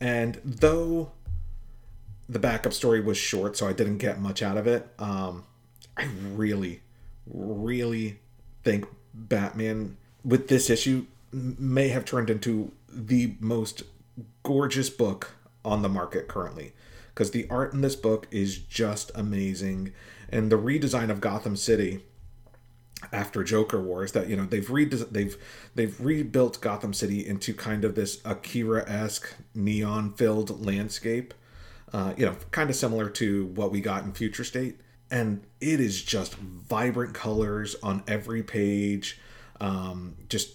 And though the backup story was short, so I didn't get much out of it. Um, I really, really think Batman with this issue may have turned into the most gorgeous book on the market currently because the art in this book is just amazing and the redesign of Gotham City after Joker Wars that you know they've re- they've they've rebuilt Gotham City into kind of this Akira-esque neon-filled landscape uh, you know, kind of similar to what we got in Future State. And it is just vibrant colors on every page, um, just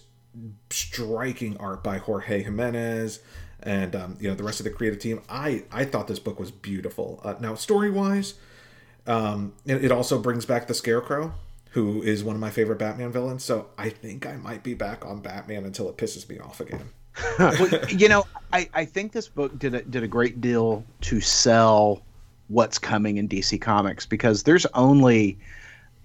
striking art by Jorge Jimenez and um, you know the rest of the creative team. I I thought this book was beautiful. Uh, now story wise, um, it, it also brings back the Scarecrow, who is one of my favorite Batman villains. So I think I might be back on Batman until it pisses me off again. well, you know, I, I think this book did a, did a great deal to sell what's coming in DC Comics because there's only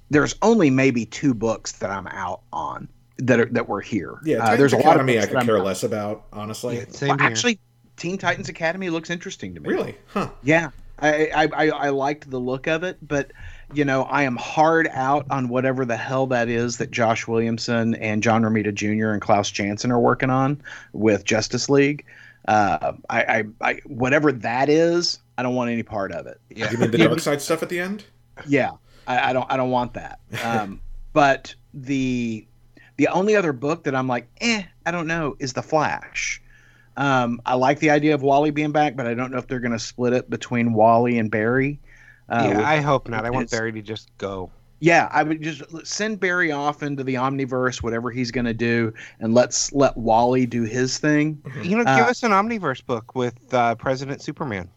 there's only maybe two books that I'm out on that are that were here. Yeah, uh, Titans there's a lot of Academy I could that I'm care less about, honestly. Yeah, same Well, here. actually, Teen Titans Academy looks interesting to me. Really? Huh. Yeah, I, I I I liked the look of it, but you know I am hard out on whatever the hell that is that Josh Williamson and John Romita Jr. and Klaus Janson are working on with Justice League. Uh, I, I I whatever that is, I don't want any part of it. yeah. You mean the dark side stuff at the end? Yeah, I, I don't I don't want that. Um, but the the only other book that I'm like, eh, I don't know, is the Flash. Um, I like the idea of Wally being back, but I don't know if they're going to split it between Wally and Barry. Uh, yeah, I hope not. I want Barry to just go. yeah, I would just send Barry off into the Omniverse, whatever he's going to do, and let's let Wally do his thing. You know, give Uh, us an Omniverse book with uh, President Superman.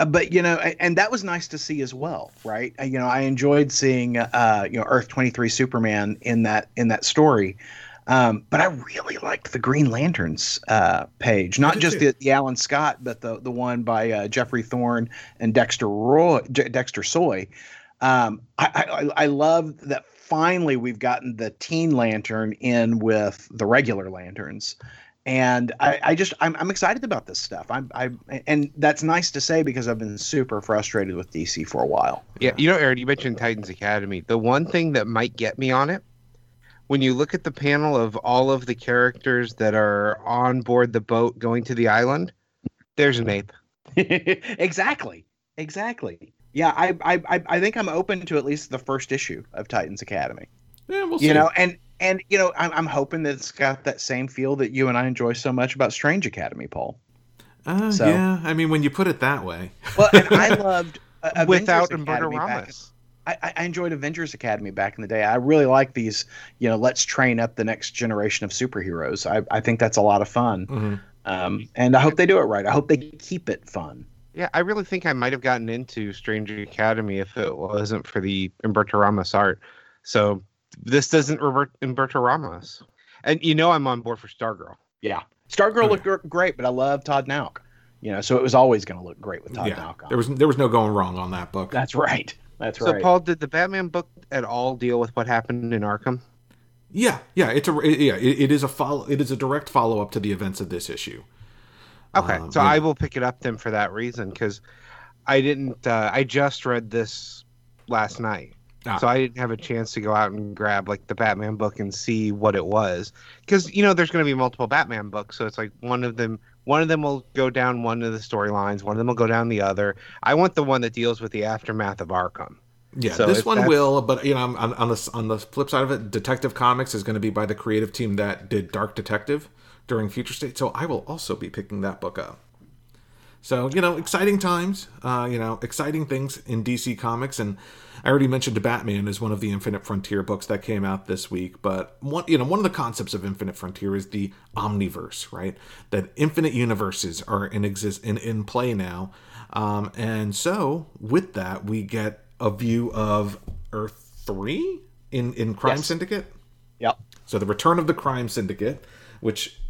Uh, but you know, and that was nice to see as well, right? Uh, You know, I enjoyed seeing uh, you know Earth twenty three Superman in that in that story. Um, but I really liked the Green Lanterns uh, page, not just the, the Alan Scott, but the the one by uh, Geoffrey Thorne and Dexter Roy, Dexter Soy. Um, I, I I love that finally we've gotten the Teen Lantern in with the regular lanterns and I, I just I'm, I'm excited about this stuff. I'm I and that's nice to say because I've been super frustrated with DC for a while. Yeah, you know, Aaron, you mentioned Titans Academy. The one thing that might get me on it when you look at the panel of all of the characters that are on board the boat going to the island, there's an ape. exactly. Exactly. Yeah, I, I I think I'm open to at least the first issue of Titans Academy. Yeah, we'll see. You know, and and you know, I'm I'm hoping that it's got that same feel that you and I enjoy so much about Strange Academy, Paul. Uh, so- yeah, I mean, when you put it that way. Well, and I loved uh, Without Academy Humberto back- Ramos. I, I- I enjoyed Avengers Academy back in the day. I really like these, you know, let's train up the next generation of superheroes. I, I think that's a lot of fun. Mhm. Um, and I hope they do it right. I hope they keep it fun. Yeah, I really think I might have gotten into Strange Academy if it wasn't for the Humberto Ramos art. So this doesn't revert Humberto Ramos. And you know I'm on board for Stargirl. Yeah. Stargirl Okay. looked great, but I love Todd Nauck. You know, so it was always going to look great with Todd yeah, Nauck on. there was there was no going wrong on that book. That's right. That's So right. So Paul, did the Batman book at all deal with what happened in Arkham? Yeah, yeah, it's a it- yeah, it, it is a follow it is a direct follow up to the events of this issue. Okay, Um, so yeah. I will pick it up then for that reason because I didn't. Uh, I just read this last night, Ah. so I didn't have a chance to go out and grab like the Batman book and see what it was. Because you know, there's going to be multiple Batman books, so it's like one of them. One of them will go down one of the storylines. One of them will go down the other. I want the one that deals with the aftermath of Arkham. Yeah, So this one will, but you know, on, on the on the flip side of it, Detective Comics is going to be by the creative team that did Dark Detective during Future State, so I will also be picking that book up. So you know, exciting times, uh, you know, exciting things in DC Comics, and I already mentioned Batman is one of the Infinite Frontier books that came out this week. But one, you know, one of the concepts of Infinite Frontier is the omniverse, right? That infinite universes are in exist in, in play now, um, and so with that, we get a view of Earth three in in Crime Yes. Syndicate. Yep. So the return of the Crime Syndicate, which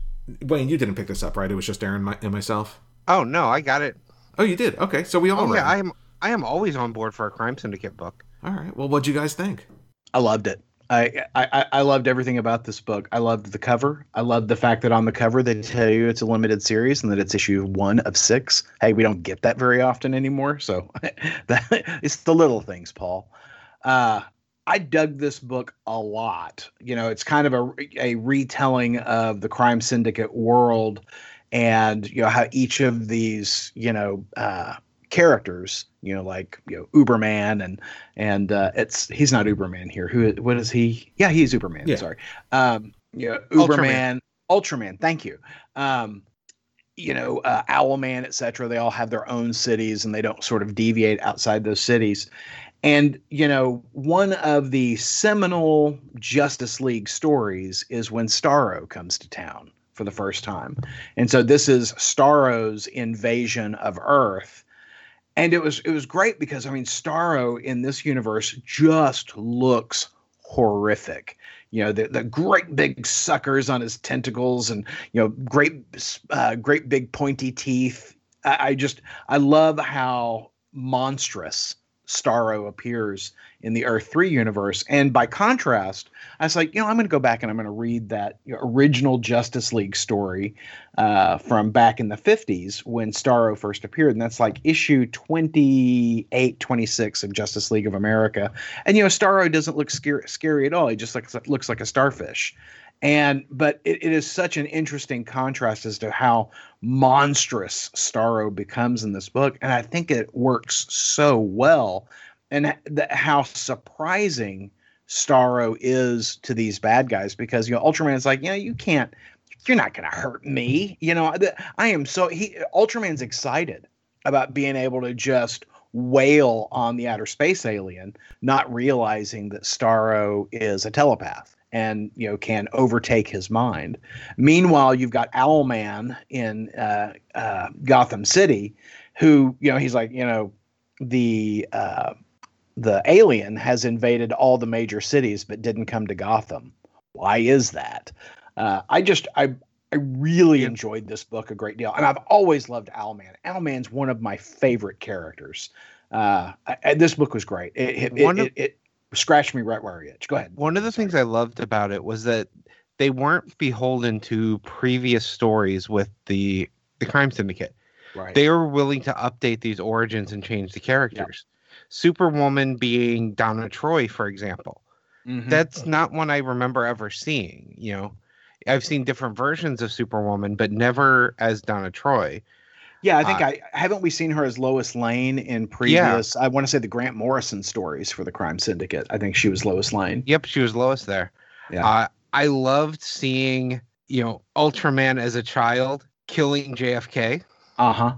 Wayne, you didn't pick this up, right? It was just Aaron my, and myself. Oh no, I got it. Oh, you did. Okay, so we all Oh read. yeah, I am. I am always on board for a Crime Syndicate book. All right. Well, what'd you guys think? I loved it. I, I I- I loved everything about this book. I loved the cover. I loved the fact that on the cover they tell you it's a limited series and that it's issue one of six. Hey, we don't get that very often anymore. So that, it's the little things, Paul. Uh, I dug this book a lot. You know, it's kind of a, a retelling of the crime syndicate world and, you know, how each of these, you know, uh, characters, you know, like, you know, Uberman and, and uh, it's, he's not Uberman here. Who, what is he? Yeah, he's Uberman. Yeah. Sorry. Um, you know, Ultraman. Uberman, Ultraman. Thank you. Um, you know, uh, Owlman, et cetera, they all have their own cities and they don't sort of deviate outside those cities. And, you know, one of the seminal Justice League stories is when Starro comes to town for the first time. And so this is Starro's invasion of Earth. And it was it was great because I mean Starro in this universe just looks horrific. You know, the, the great big suckers on his tentacles and you know, great uh, great big pointy teeth. I, I just I love how monstrous Starro appears in the Earth 3 universe. And by contrast, I was like, you know, I'm going to go back and I'm going to read that original Justice League story uh, from back in the 50s when Starro first appeared. And that's like issue 28, 26 of Justice League of America. And, you know, Starro doesn't look scary, scary at all. He just looks, looks like a starfish. And but it, it is such an interesting contrast as to how monstrous Starro becomes in this book, and I think it works so well, and th- how surprising Starro is to these bad guys because you know Ultraman's like you know you can't you're not gonna hurt me you know I am so he Ultraman's excited about being able to just wail on the outer space alien, not realizing that Starro is a telepath and you know can overtake his mind. Meanwhile, you've got Owlman in uh, uh, Gotham City, who you know he's like you know the uh, the alien has invaded all the major cities but didn't come to Gotham. Why is that? Uh, I just I I really enjoyed this book a great deal, and I've always loved Owlman. Owlman's one of my favorite characters. Uh, I, this book was great. It it, it, of- it, it scratched me right where I itch. Go ahead. One of the things I loved about it was that they weren't beholden to previous stories with the the crime syndicate. right. They were willing to update these origins and change the characters. Superwoman being Donna Troy, for example. Mhm. That's not one I remember ever seeing. You know, I've seen different versions of Superwoman, but never as Donna Troy. yeah, I think uh, I haven't we seen her as Lois Lane in previous. I want to say the Grant Morrison stories for the Crime Syndicate. I think she was Lois Lane. Yep, she was Lois there. Yeah. Uh, I loved seeing you know Ultraman as a child killing JFK. Uh huh.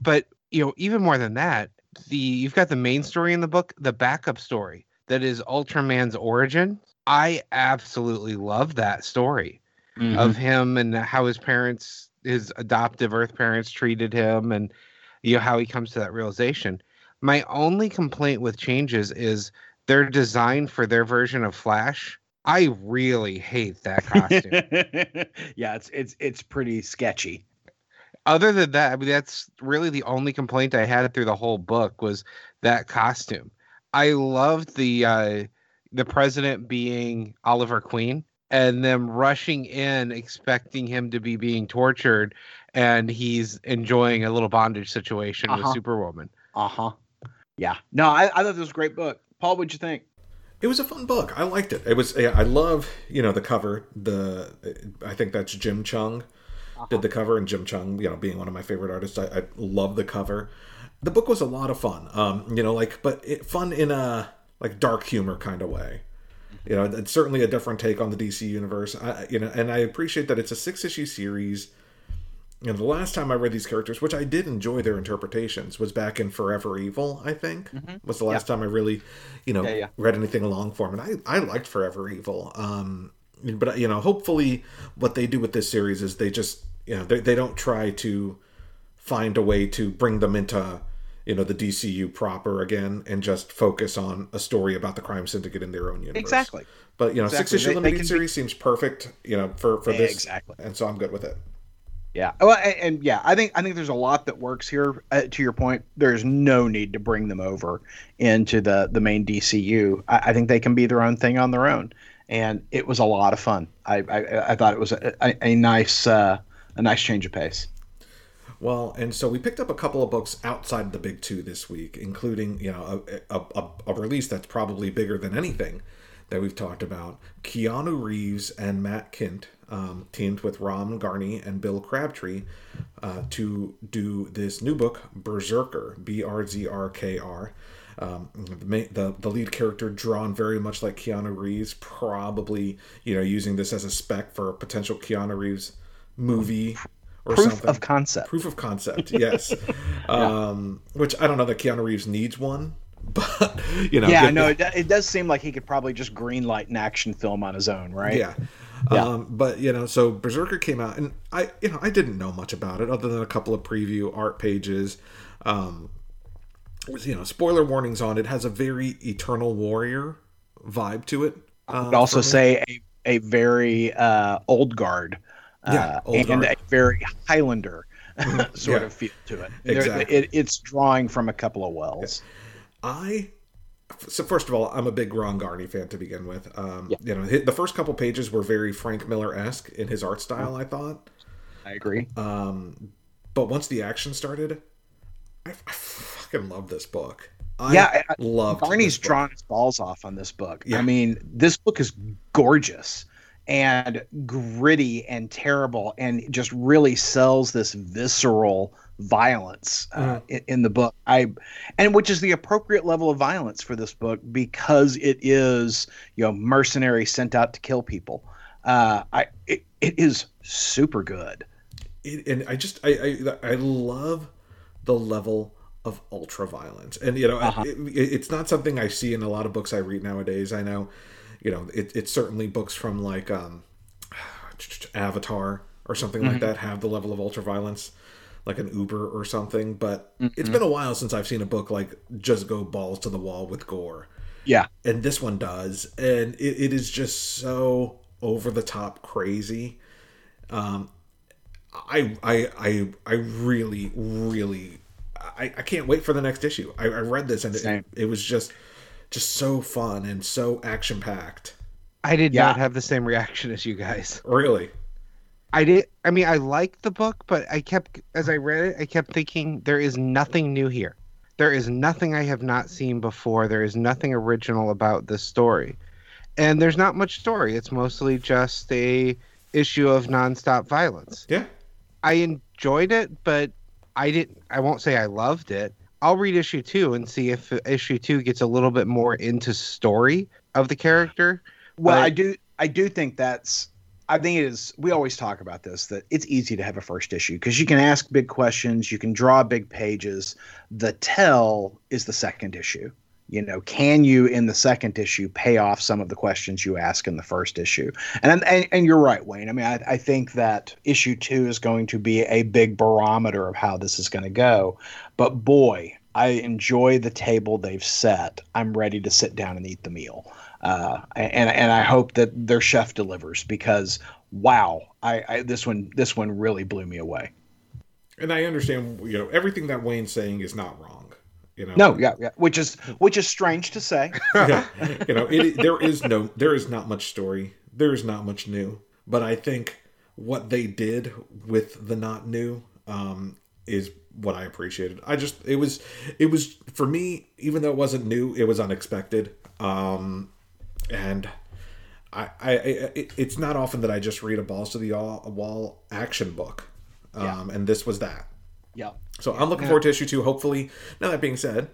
but you know even more than that the you've got the main story in the book the backup story that is ultraman's origin i absolutely love that story Mm-hmm. of him and how his parents his adoptive earth parents treated him and you know how he comes to that realization my only complaint with changes is their design for their version of flash i really hate that costume yeah, it's it's it's pretty sketchy. Other than that, I mean, that's really the only complaint I had through the whole book was that costume. I loved the uh, the president being Oliver Queen and them rushing in expecting him to be being tortured, and he's enjoying a little bondage situation Uh-huh. with Superwoman. Uh huh. Yeah. No, I, I thought this was a great book. Paul, what'd you think? It was a fun book. I liked it. It was. yeah, I love you know the cover. The I think that's Jim Cheung did the cover, and Jim Cheung, you know, being one of my favorite artists, I, I love the cover. The book was a lot of fun. Um, you know, like but it, fun in a like dark humor kind of way. You know, it's certainly a different take on the DC universe. I, you know, and I appreciate that it's a six issue series. Know, the last time I read these characters, which I did enjoy their interpretations, was back in Forever Evil. I think was the last time I really, you know, Yeah, yeah. read anything long form, and I I liked Forever Evil. Um, but you know, hopefully, what they do with this series is they just you know they they don't try to find a way to bring them into you know the DCU proper again and just focus on a story about the crime syndicate in their own universe. Exactly. But you know, six Exactly. issue They- they limited be- series seems perfect. You know, for for this Exactly. and so I'm good with it. Yeah. Well, and, and yeah, I think I think there's a lot that works here. Uh, to your point, there's no need to bring them over into the the main DCU. I, I think they can be their own thing on their own, and it was a lot of fun. I I, I thought it was a, a, a nice uh, a nice change of pace. Well, and so we picked up a couple of books outside the big two this week, including you know a, a, a, release that's probably bigger than anything that we've talked about. Keanu Reeves and Matt Kindt um, teamed with Ron Garney and Bill Crabtree uh, to do this new book, Berserker, B R Z R K R. Um, the, the the lead character drawn very much like Keanu Reeves, probably you know using this as a spec for a potential Keanu Reeves movie or something. Proof something. of concept. Proof of concept, yes. um, which I don't know that Keanu Reeves needs one, but you know, yeah, no, it, it does seem like he could probably just greenlight an action film on his own, right? yeah. Yeah. Um, but you know, so Berserker came out, and I, you know, I didn't know much about it other than a couple of preview art pages. Um, you know, spoiler warnings on it. Has a very Eternal Warrior vibe to it. I Um, would also say a, a very uh, old guard, uh, Yeah, old and guard. a very Highlander sort Yeah. of feel to it. Exactly. it. It's drawing from a couple of wells. I so first of all, I'm a big Ron Garney fan to begin with. Um, Yeah. You know, the first couple pages were very Frank Miller esque in his art style. I thought. I agree. Um, but once the action started, I, I fucking love this book. I Yeah, I- love Garney's drawn his balls off on this book. Yeah. I mean, this book is gorgeous and gritty and terrible, and just really sells this visceral violence uh, Mhm. in, in the book. I, and which is the appropriate level of violence for this book because it is you know mercenaries sent out to kill people. Uh, I it, it is super good. it, and I just I, I I love the level of ultra violence, and you know Uh-huh. it, it- it's not something I see in a lot of books I read nowadays. I know, you know, it, it's certainly books from like um, Avatar or something like that have the level of ultra violence, like an Uber or something. But it's been a while since I've seen a book like just go balls to the wall with gore. Yeah, and this one does. And it, it is just so over the top crazy. Um i i i, I really really I, I can't wait for the next issue i, I read this and it, it was just just so fun and so action packed I did Yeah. not have the same reaction as you guys. really I did. I mean, I liked the book, but I kept, as I read it, I kept thinking there is nothing new here. There is nothing I have not seen before. There is nothing original about this story. and there's not much story. It's mostly just a issue of nonstop violence. Yeah. I enjoyed it, but I didn't. I won't say I loved it. I'll read issue two and see if issue two gets a little bit more into story of the character. Well, But- I do I do think that's I think it is we always talk about this that it's easy to have a first issue because you can ask big questions, you can draw big pages. The tell is the second issue. You know, can you in the second issue pay off some of the questions you ask in the first issue? And and, and you're right, Wayne. I mean, I, I think that issue two is going to be a big barometer of how this is going to go. But boy, I enjoy the table they've set. I'm ready to sit down and eat the meal uh, and and I hope that their chef delivers because wow, I, I this one this one really blew me away. And I understand, you know, everything that Wayne's saying is not wrong. You know, No, yeah, yeah, which is which is strange to say. yeah, you know, it, there is no, there is not much story. There is not much new. But I think what they did with the not new um, is what I appreciated. I just, it was, it was for me, even though it wasn't new, it was unexpected. Um, and I, I, I it, it's not often that I just read a balls to the wall, wall action book. Um, Yeah. and this was that. Yeah, So I'm looking forward to issue two. Hopefully, now that being said,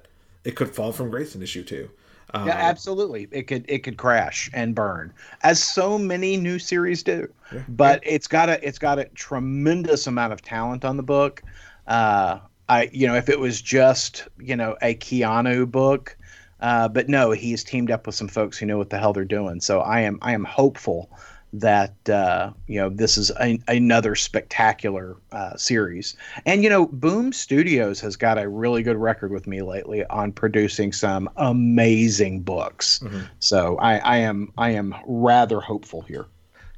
it could fall from grace in issue two. Um, yeah, absolutely. It could it could crash and burn as so many new series do. But it's got a it's got a tremendous amount of talent on the book. Uh, I you know if it was just you know a Keanu book, uh, but no, he's teamed up with some folks who know what the hell they're doing. So I am I am hopeful that uh, you know this is a, another spectacular uh, series. And you know, Boom Studios has got a really good record with me lately on producing some amazing books. Mhm. So I, I am I am rather hopeful here.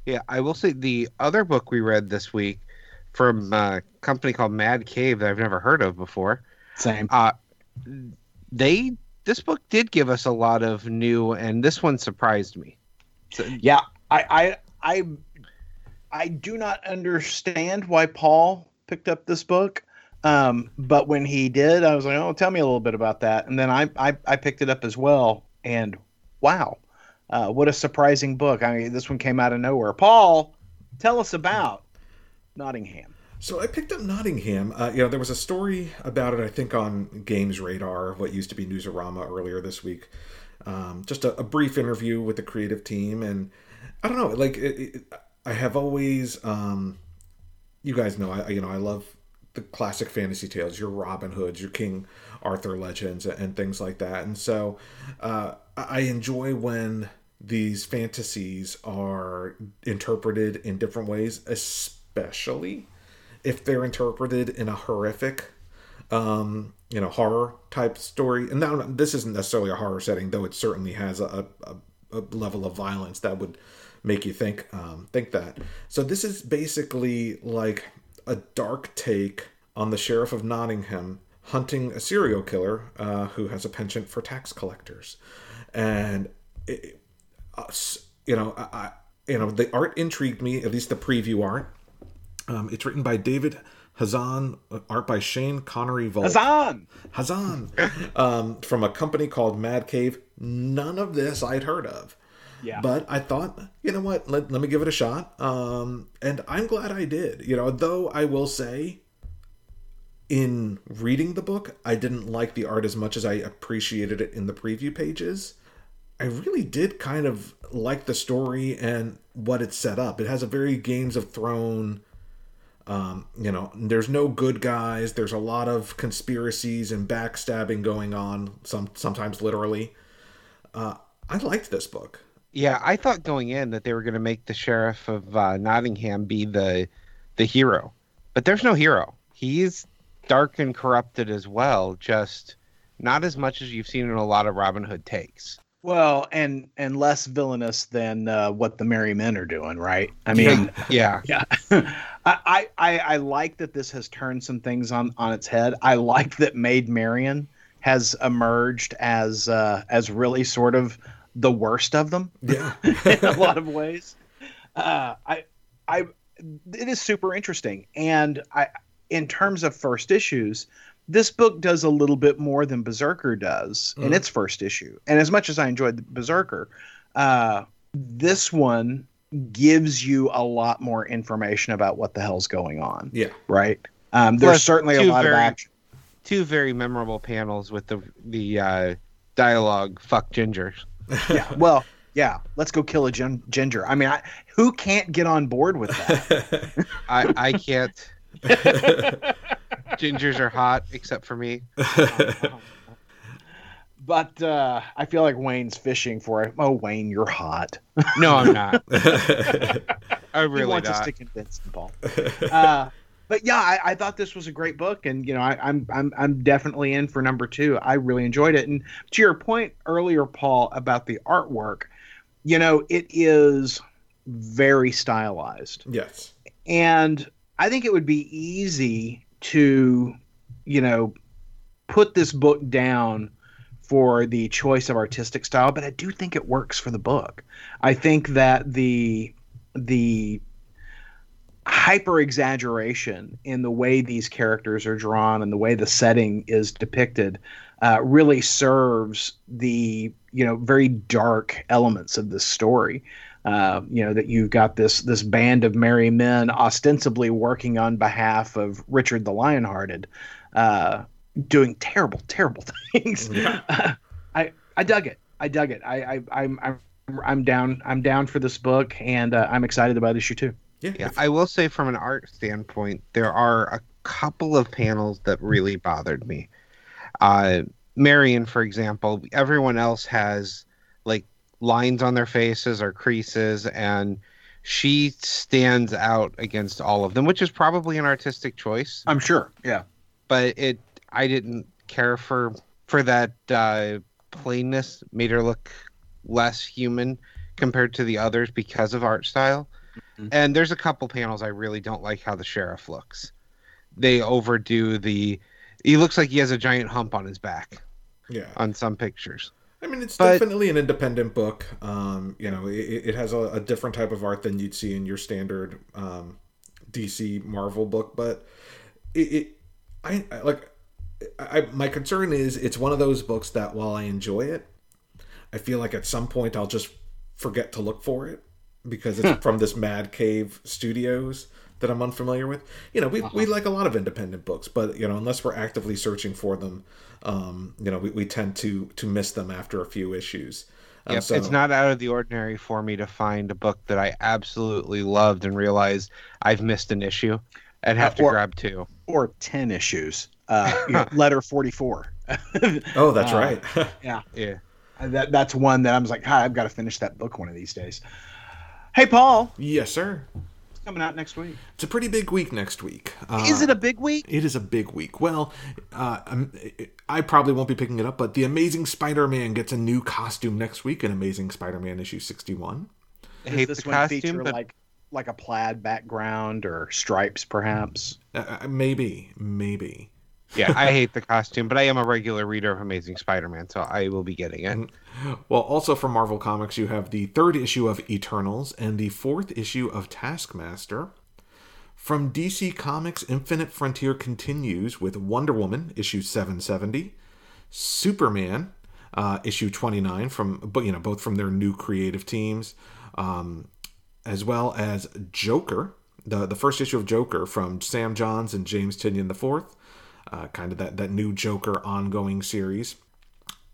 Yeah, I will say the other book we read this week from a company called Mad Cave that I've never heard of before. Same. Uh, they this book did give us a lot of new, and this one surprised me. So, Yeah, I, I I do not understand why Paul picked up this book. Um, but when he did, I was like, "Oh, tell me a little bit about that." And then I I, I picked it up as well, and wow, uh, what a surprising book! I mean, this one came out of nowhere. Paul, tell us about Nottingham. So I picked up Nottingham. Uh, you know, there was a story about it, I think, on GamesRadar, what used to be Newsarama earlier this week. Um, just a, a brief interview with the creative team, and I don't know, like it, it, I have always, um, you guys know, I you know I love the classic fantasy tales, your Robin Hoods, your King Arthur legends, and things like that. And so uh, I enjoy when these fantasies are interpreted in different ways, especially if they're interpreted in a horrific um you know horror type story and now this isn't necessarily a horror setting though it certainly has a, a, level of violence that would make you think um think that. So this is basically like a dark take on the sheriff of nottingham hunting a serial killer uh, who has a penchant for tax collectors. And it, us you know I you know the art intrigued me at least the preview art. Um, it's written by David Hazan, art by Shane Connery Volk. Hazan. Hazan, um, from a company called Mad Cave. None of this I'd heard of. Yeah. But I thought, you know what, let, let me give it a shot. Um, and I'm glad I did. You know, though I will say, in reading the book, I didn't like the art as much as I appreciated it in the preview pages. I really did kind of like the story and what it set up. It has a very Games of Thrones um, you know, there's no good guys. There's a lot of conspiracies and backstabbing going on. Some sometimes literally. Uh, I liked this book. yeah, I thought going in that they were going to make the sheriff of uh, Nottingham be the the hero, but there's no hero. He's dark and corrupted as well, just not as much as you've seen in a lot of Robin Hood takes. Well, and and less villainous than uh, what the Merry Men are doing, right? I mean, Yeah, Yeah, I, I I like that this has turned some things on on its head. I like that Maid Marian has emerged as uh, as really sort of the worst of them Yeah. in a lot of ways. Uh, I I it is super interesting, and I in terms of first issues. This book does a little bit more than Berserker does in Mhm. its first issue. And as much as I enjoyed Berserker, uh, this one gives you a lot more information about what the hell's going on. Yeah. Right. Um, there's Plus, certainly a lot very- of action. Two very memorable panels with the the uh, dialogue "fuck gingers." Yeah. Well, yeah. Let's go kill a gin- ginger. I mean, I, who can't get on board with that? I I can't. Gingers are hot, except for me. but uh, I feel like Wayne's fishing for it. Oh, Wayne, you're hot. No, I'm not. I he really wants us not. to convince him, Paul. Uh, but yeah, I, I thought this was a great book, and you know, I, I'm I'm I'm definitely in for number two. I really enjoyed it, and to your point earlier, Paul, about the artwork, you know, it is very stylized, yes. and I think it would be easy to, you know, put this book down for the choice of artistic style, but I do think it works for the book. I think that the the hyper exaggeration in the way these characters are drawn and the way the setting is depicted uh, really serves the you know very dark elements of this story. Uh, you know that you've got this this band of merry men ostensibly working on behalf of Richard the Lionhearted, uh, doing terrible, terrible things. Yeah. I I dug it. I dug it. I, I I'm I'm I'm down. I'm down for this book, and uh, I'm excited about issue two. Yeah. Yeah, I will say from an art standpoint, there are a couple of panels that really bothered me. Uh, Marion, for example, everyone else has like lines on their faces or creases, and she stands out against all of them, which is probably an artistic choice. I'm sure. Yeah. But it, I didn't care for for that uh, plainness. Made her look less human compared to the others because of art style. Mhm. And there's a couple panels I really don't like how the sheriff looks. They overdo the. He looks like he has a giant hump on his back yeah. on some pictures. I mean, it's But- definitely an independent book. Um, you know, it, it has a, a different type of art than you'd see in your standard um, DC Marvel book, but it, it I, I like. I, my concern is it's one of those books that while I enjoy it, I feel like at some point I'll just forget to look for it because it's from this Mad Cave Studios that I'm unfamiliar with. You know, we, we like a lot of independent books, but you know, unless we're actively searching for them, um, you know, we, we tend to to miss them after a few issues. Um, Yep, so- It's not out of the ordinary for me to find a book that I absolutely loved and realize I've missed an issue and have Uh, to grab two. Or ten issues. Uh, you know, letter forty four. Oh, that's Uh, right. Yeah. Yeah. That that's one that I was like, ah, I've got to finish that book one of these days. Hey, Paul, yes, sir. It's coming out next week. It's a pretty big week next week. Uh, Is it a big week? It is a big week. Well, uh, I'm- probably won't be picking it up, but the Amazing Spider-Man gets a new costume next week in Amazing Spider-Man issue 61. I Does hate this the one costume, feature but like like a plaid background or stripes, perhaps? Uh, uh, maybe, maybe. Yeah, I hate the costume, but I am a regular reader of Amazing Spider-Man, so I will be getting it. Well, also from Marvel Comics, you have the third issue of Eternals and the fourth issue of Taskmaster. From DC Comics, Infinite Frontier continues with Wonder Woman, issue 770, Superman, uh, issue 29, from but you know both from their new creative teams, um, as well as Joker, the the first issue of Joker from Sam Johns and James Tynion IV, uh, kind of that that new Joker ongoing series.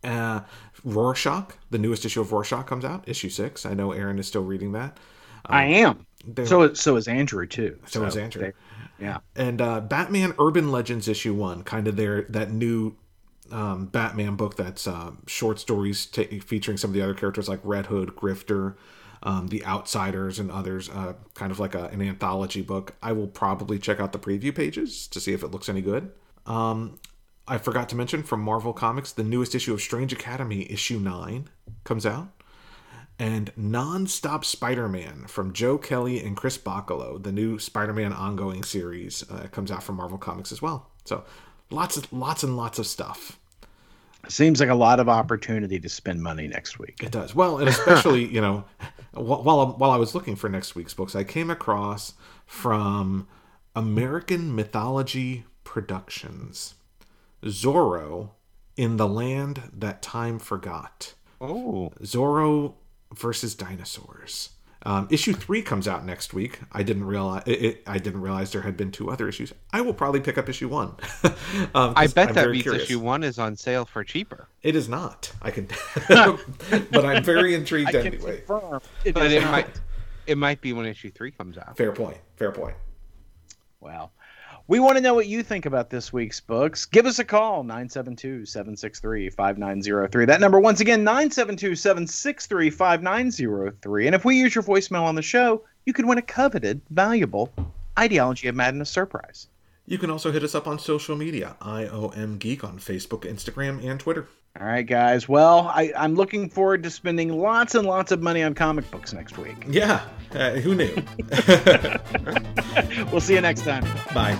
Uh, Rorschach, the newest issue of Rorschach comes out, issue six. I know Aaron is still reading that. I am. So so is Andrew too. So is Andrew. they- yeah. and uh, Batman Urban Legends issue one, kind of their that new um, Batman book that's uh, short stories ta featuring some of the other characters like Red Hood, Grifter, um, the Outsiders, and others. Uh, kind of like a, an anthology book. I will probably check out the preview pages to see if it looks any good. Um, I forgot to mention from Marvel Comics, the newest issue of Strange Academy, issue nine, comes out and Non-Stop Spider-Man from Joe Kelly and Chris Bachalo, the new Spider-Man ongoing series, uh, comes out from Marvel Comics as well. So lots of lots and lots of stuff. Seems like a lot of opportunity to spend money next week. It does well, and especially you know, while while I was looking for next week's books, I came across from American Mythology Productions, Zorro in the Land That Time Forgot. Oh, Zorro versus dinosaurs. Um, issue three comes out next week. I didn't realize it, it, I didn't realize there had been two other issues. I will probably pick up issue one. um, I bet I'm that means curious. issue one is on sale for cheaper. It is not. I can, but I'm very intrigued I anyway. It but it might it might be when issue three comes out. Fair point. Fair point. Wow. We want to know what you think about this week's books. Give us a call, 972 763 5903. That number, once again, 972 763 5903. And if we use your voicemail on the show, you could win a coveted, valuable Ideology of Madness surprise. You can also hit us up on social media, IOM Geek on Facebook, Instagram, and Twitter. All right, guys. Well, I, am looking forward to spending lots and lots of money on comic books next week. Yeah, uh, who knew? we'll see you next time. Bye.